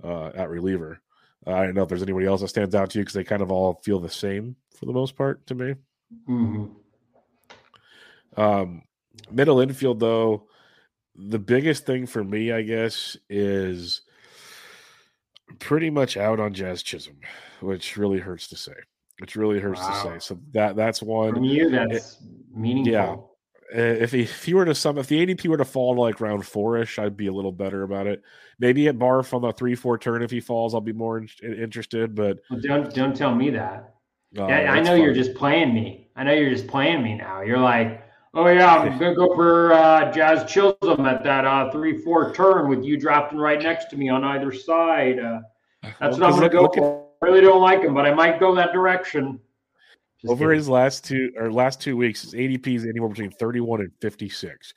uh, at reliever. Uh, I don't know if there's anybody else that stands out to you because they kind of all feel the same for the most part to me.
Mm-hmm.
Um, middle infield though, the biggest thing for me, I guess, is pretty much out on Jazz Chisholm, which really hurts to say. Which really hurts wow. to say. So that that's one.
From you, that's it, meaningful.
Yeah. If he, if he were to some, if the ADP were to fall to like round four ish, I'd be a little better about it. Maybe at Barf on the three four turn, if he falls, I'll be more in, interested. But
well, don't don't tell me that. Uh, yeah, I know fun. you're just playing me. I know you're just playing me now. You're like, oh yeah, I'm gonna go for uh, Jazz Chisholm at that uh, three four turn with you drafting right next to me on either side. Uh, that's well, what I'm going to go for. I really don't like him, but I might go that direction.
Just over kidding. his last two or last two weeks, his ADP is anywhere between 31 and 56.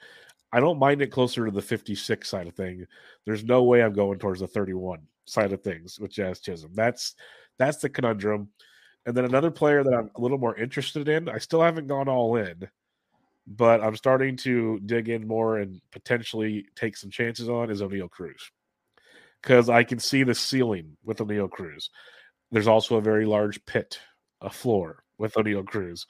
I don't mind it closer to the 56 side of thing. There's no way I'm going towards the 31 side of things with Jazz Chisholm. That's that's the conundrum. And then another player that I'm a little more interested in, I still haven't gone all in, but I'm starting to dig in more and potentially take some chances on is Oneil Cruz because I can see the ceiling with Oneil Cruz. There's also a very large pit, a floor with Oneil Cruz.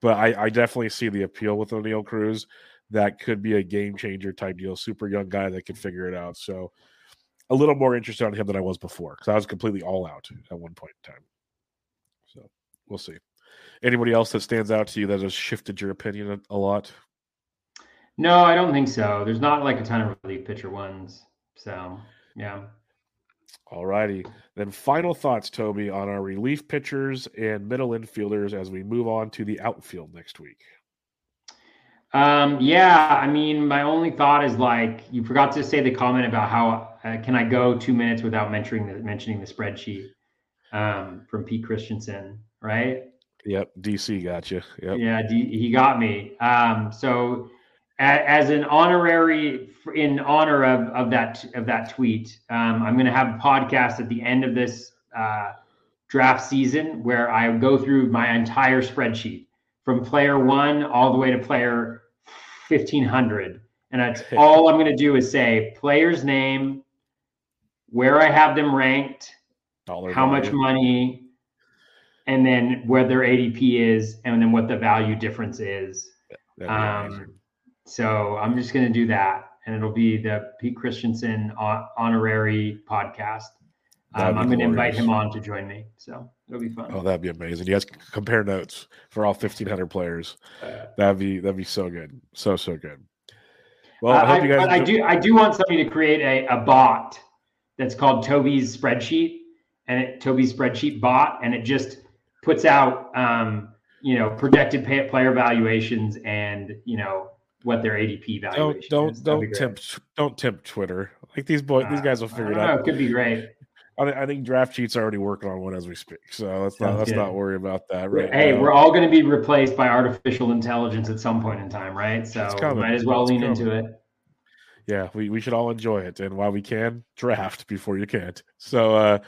But I, I definitely see the appeal with Oneil Cruz. That could be a game changer type deal. Super young guy that can figure it out. So a little more interested on him than I was before because I was completely all out at one point in time. So we'll see. Anybody else that stands out to you that has shifted your opinion a, a lot?
No, I don't think so. There's not like a ton of relief pitcher ones. So yeah.
All righty. Then final thoughts, Toby, on our relief pitchers and middle infielders as we move on to the outfield next week.
Um, yeah, I mean, my only thought is like you forgot to say the comment about how uh, can I go two minutes without mentioning the mentioning the spreadsheet um, from Pete Christensen, right?
Yep, DC got you. Yep.
Yeah, D- he got me. Um, so as an honorary in honor of, of that of that tweet um, i'm going to have a podcast at the end of this uh, draft season where i go through my entire spreadsheet from player one all the way to player 1500 and that's all i'm going to do is say player's name where i have them ranked Dollar how value. much money and then where their adp is and then what the value difference is. Um, so I'm just going to do that, and it'll be the Pete Christensen honorary podcast. Um, I'm going to invite him on to join me, so it'll be fun.
Oh, that'd be amazing. You guys compare notes for all 1,500 players. That'd be that'd be so good, so so good.
Well, I, I hope you guys. I do. I do want somebody to create a, a bot that's called Toby's spreadsheet, and it Toby's spreadsheet bot, and it just puts out um, you know projected pay, player valuations and you know what their ADP valuation.
Don't don't don't tempt don't tempt Twitter. Like these boys, uh, these guys will figure it out.
Know, it could be great.
I, I, think Draft Cheat's already working on one as we speak, so let's not let's not worry about that. Right?
Hey, now. we're all going to be replaced by artificial intelligence at some point in time, right? So might as well it's lean coming. into it.
Yeah, we, we should all enjoy it, and while we can, draft before you can't. So uh,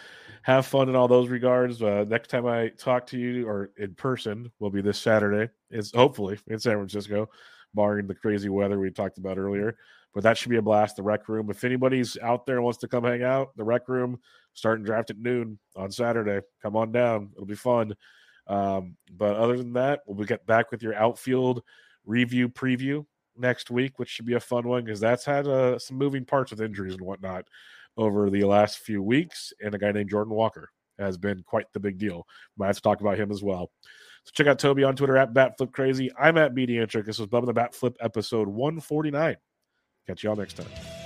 have fun in all those regards. Uh, next time I talk to you or in person will be this Saturday. It's hopefully in San Francisco, barring the crazy weather we talked about earlier. But that should be a blast. The rec room. If anybody's out there wants to come hang out, the rec room starting draft at noon on Saturday. Come on down. It'll be fun. Um, but other than that, we'll get back with your outfield review preview next week, which should be a fun one because that's had uh, some moving parts with injuries and whatnot over the last few weeks. And a guy named Jordan Walker has been quite the big deal. Might have to talk about him as well. So check out Toby on Twitter at BatFlipCrazy. I'm at BDantric. This was Bubba the Bat Flip episode 149. Catch y'all next time.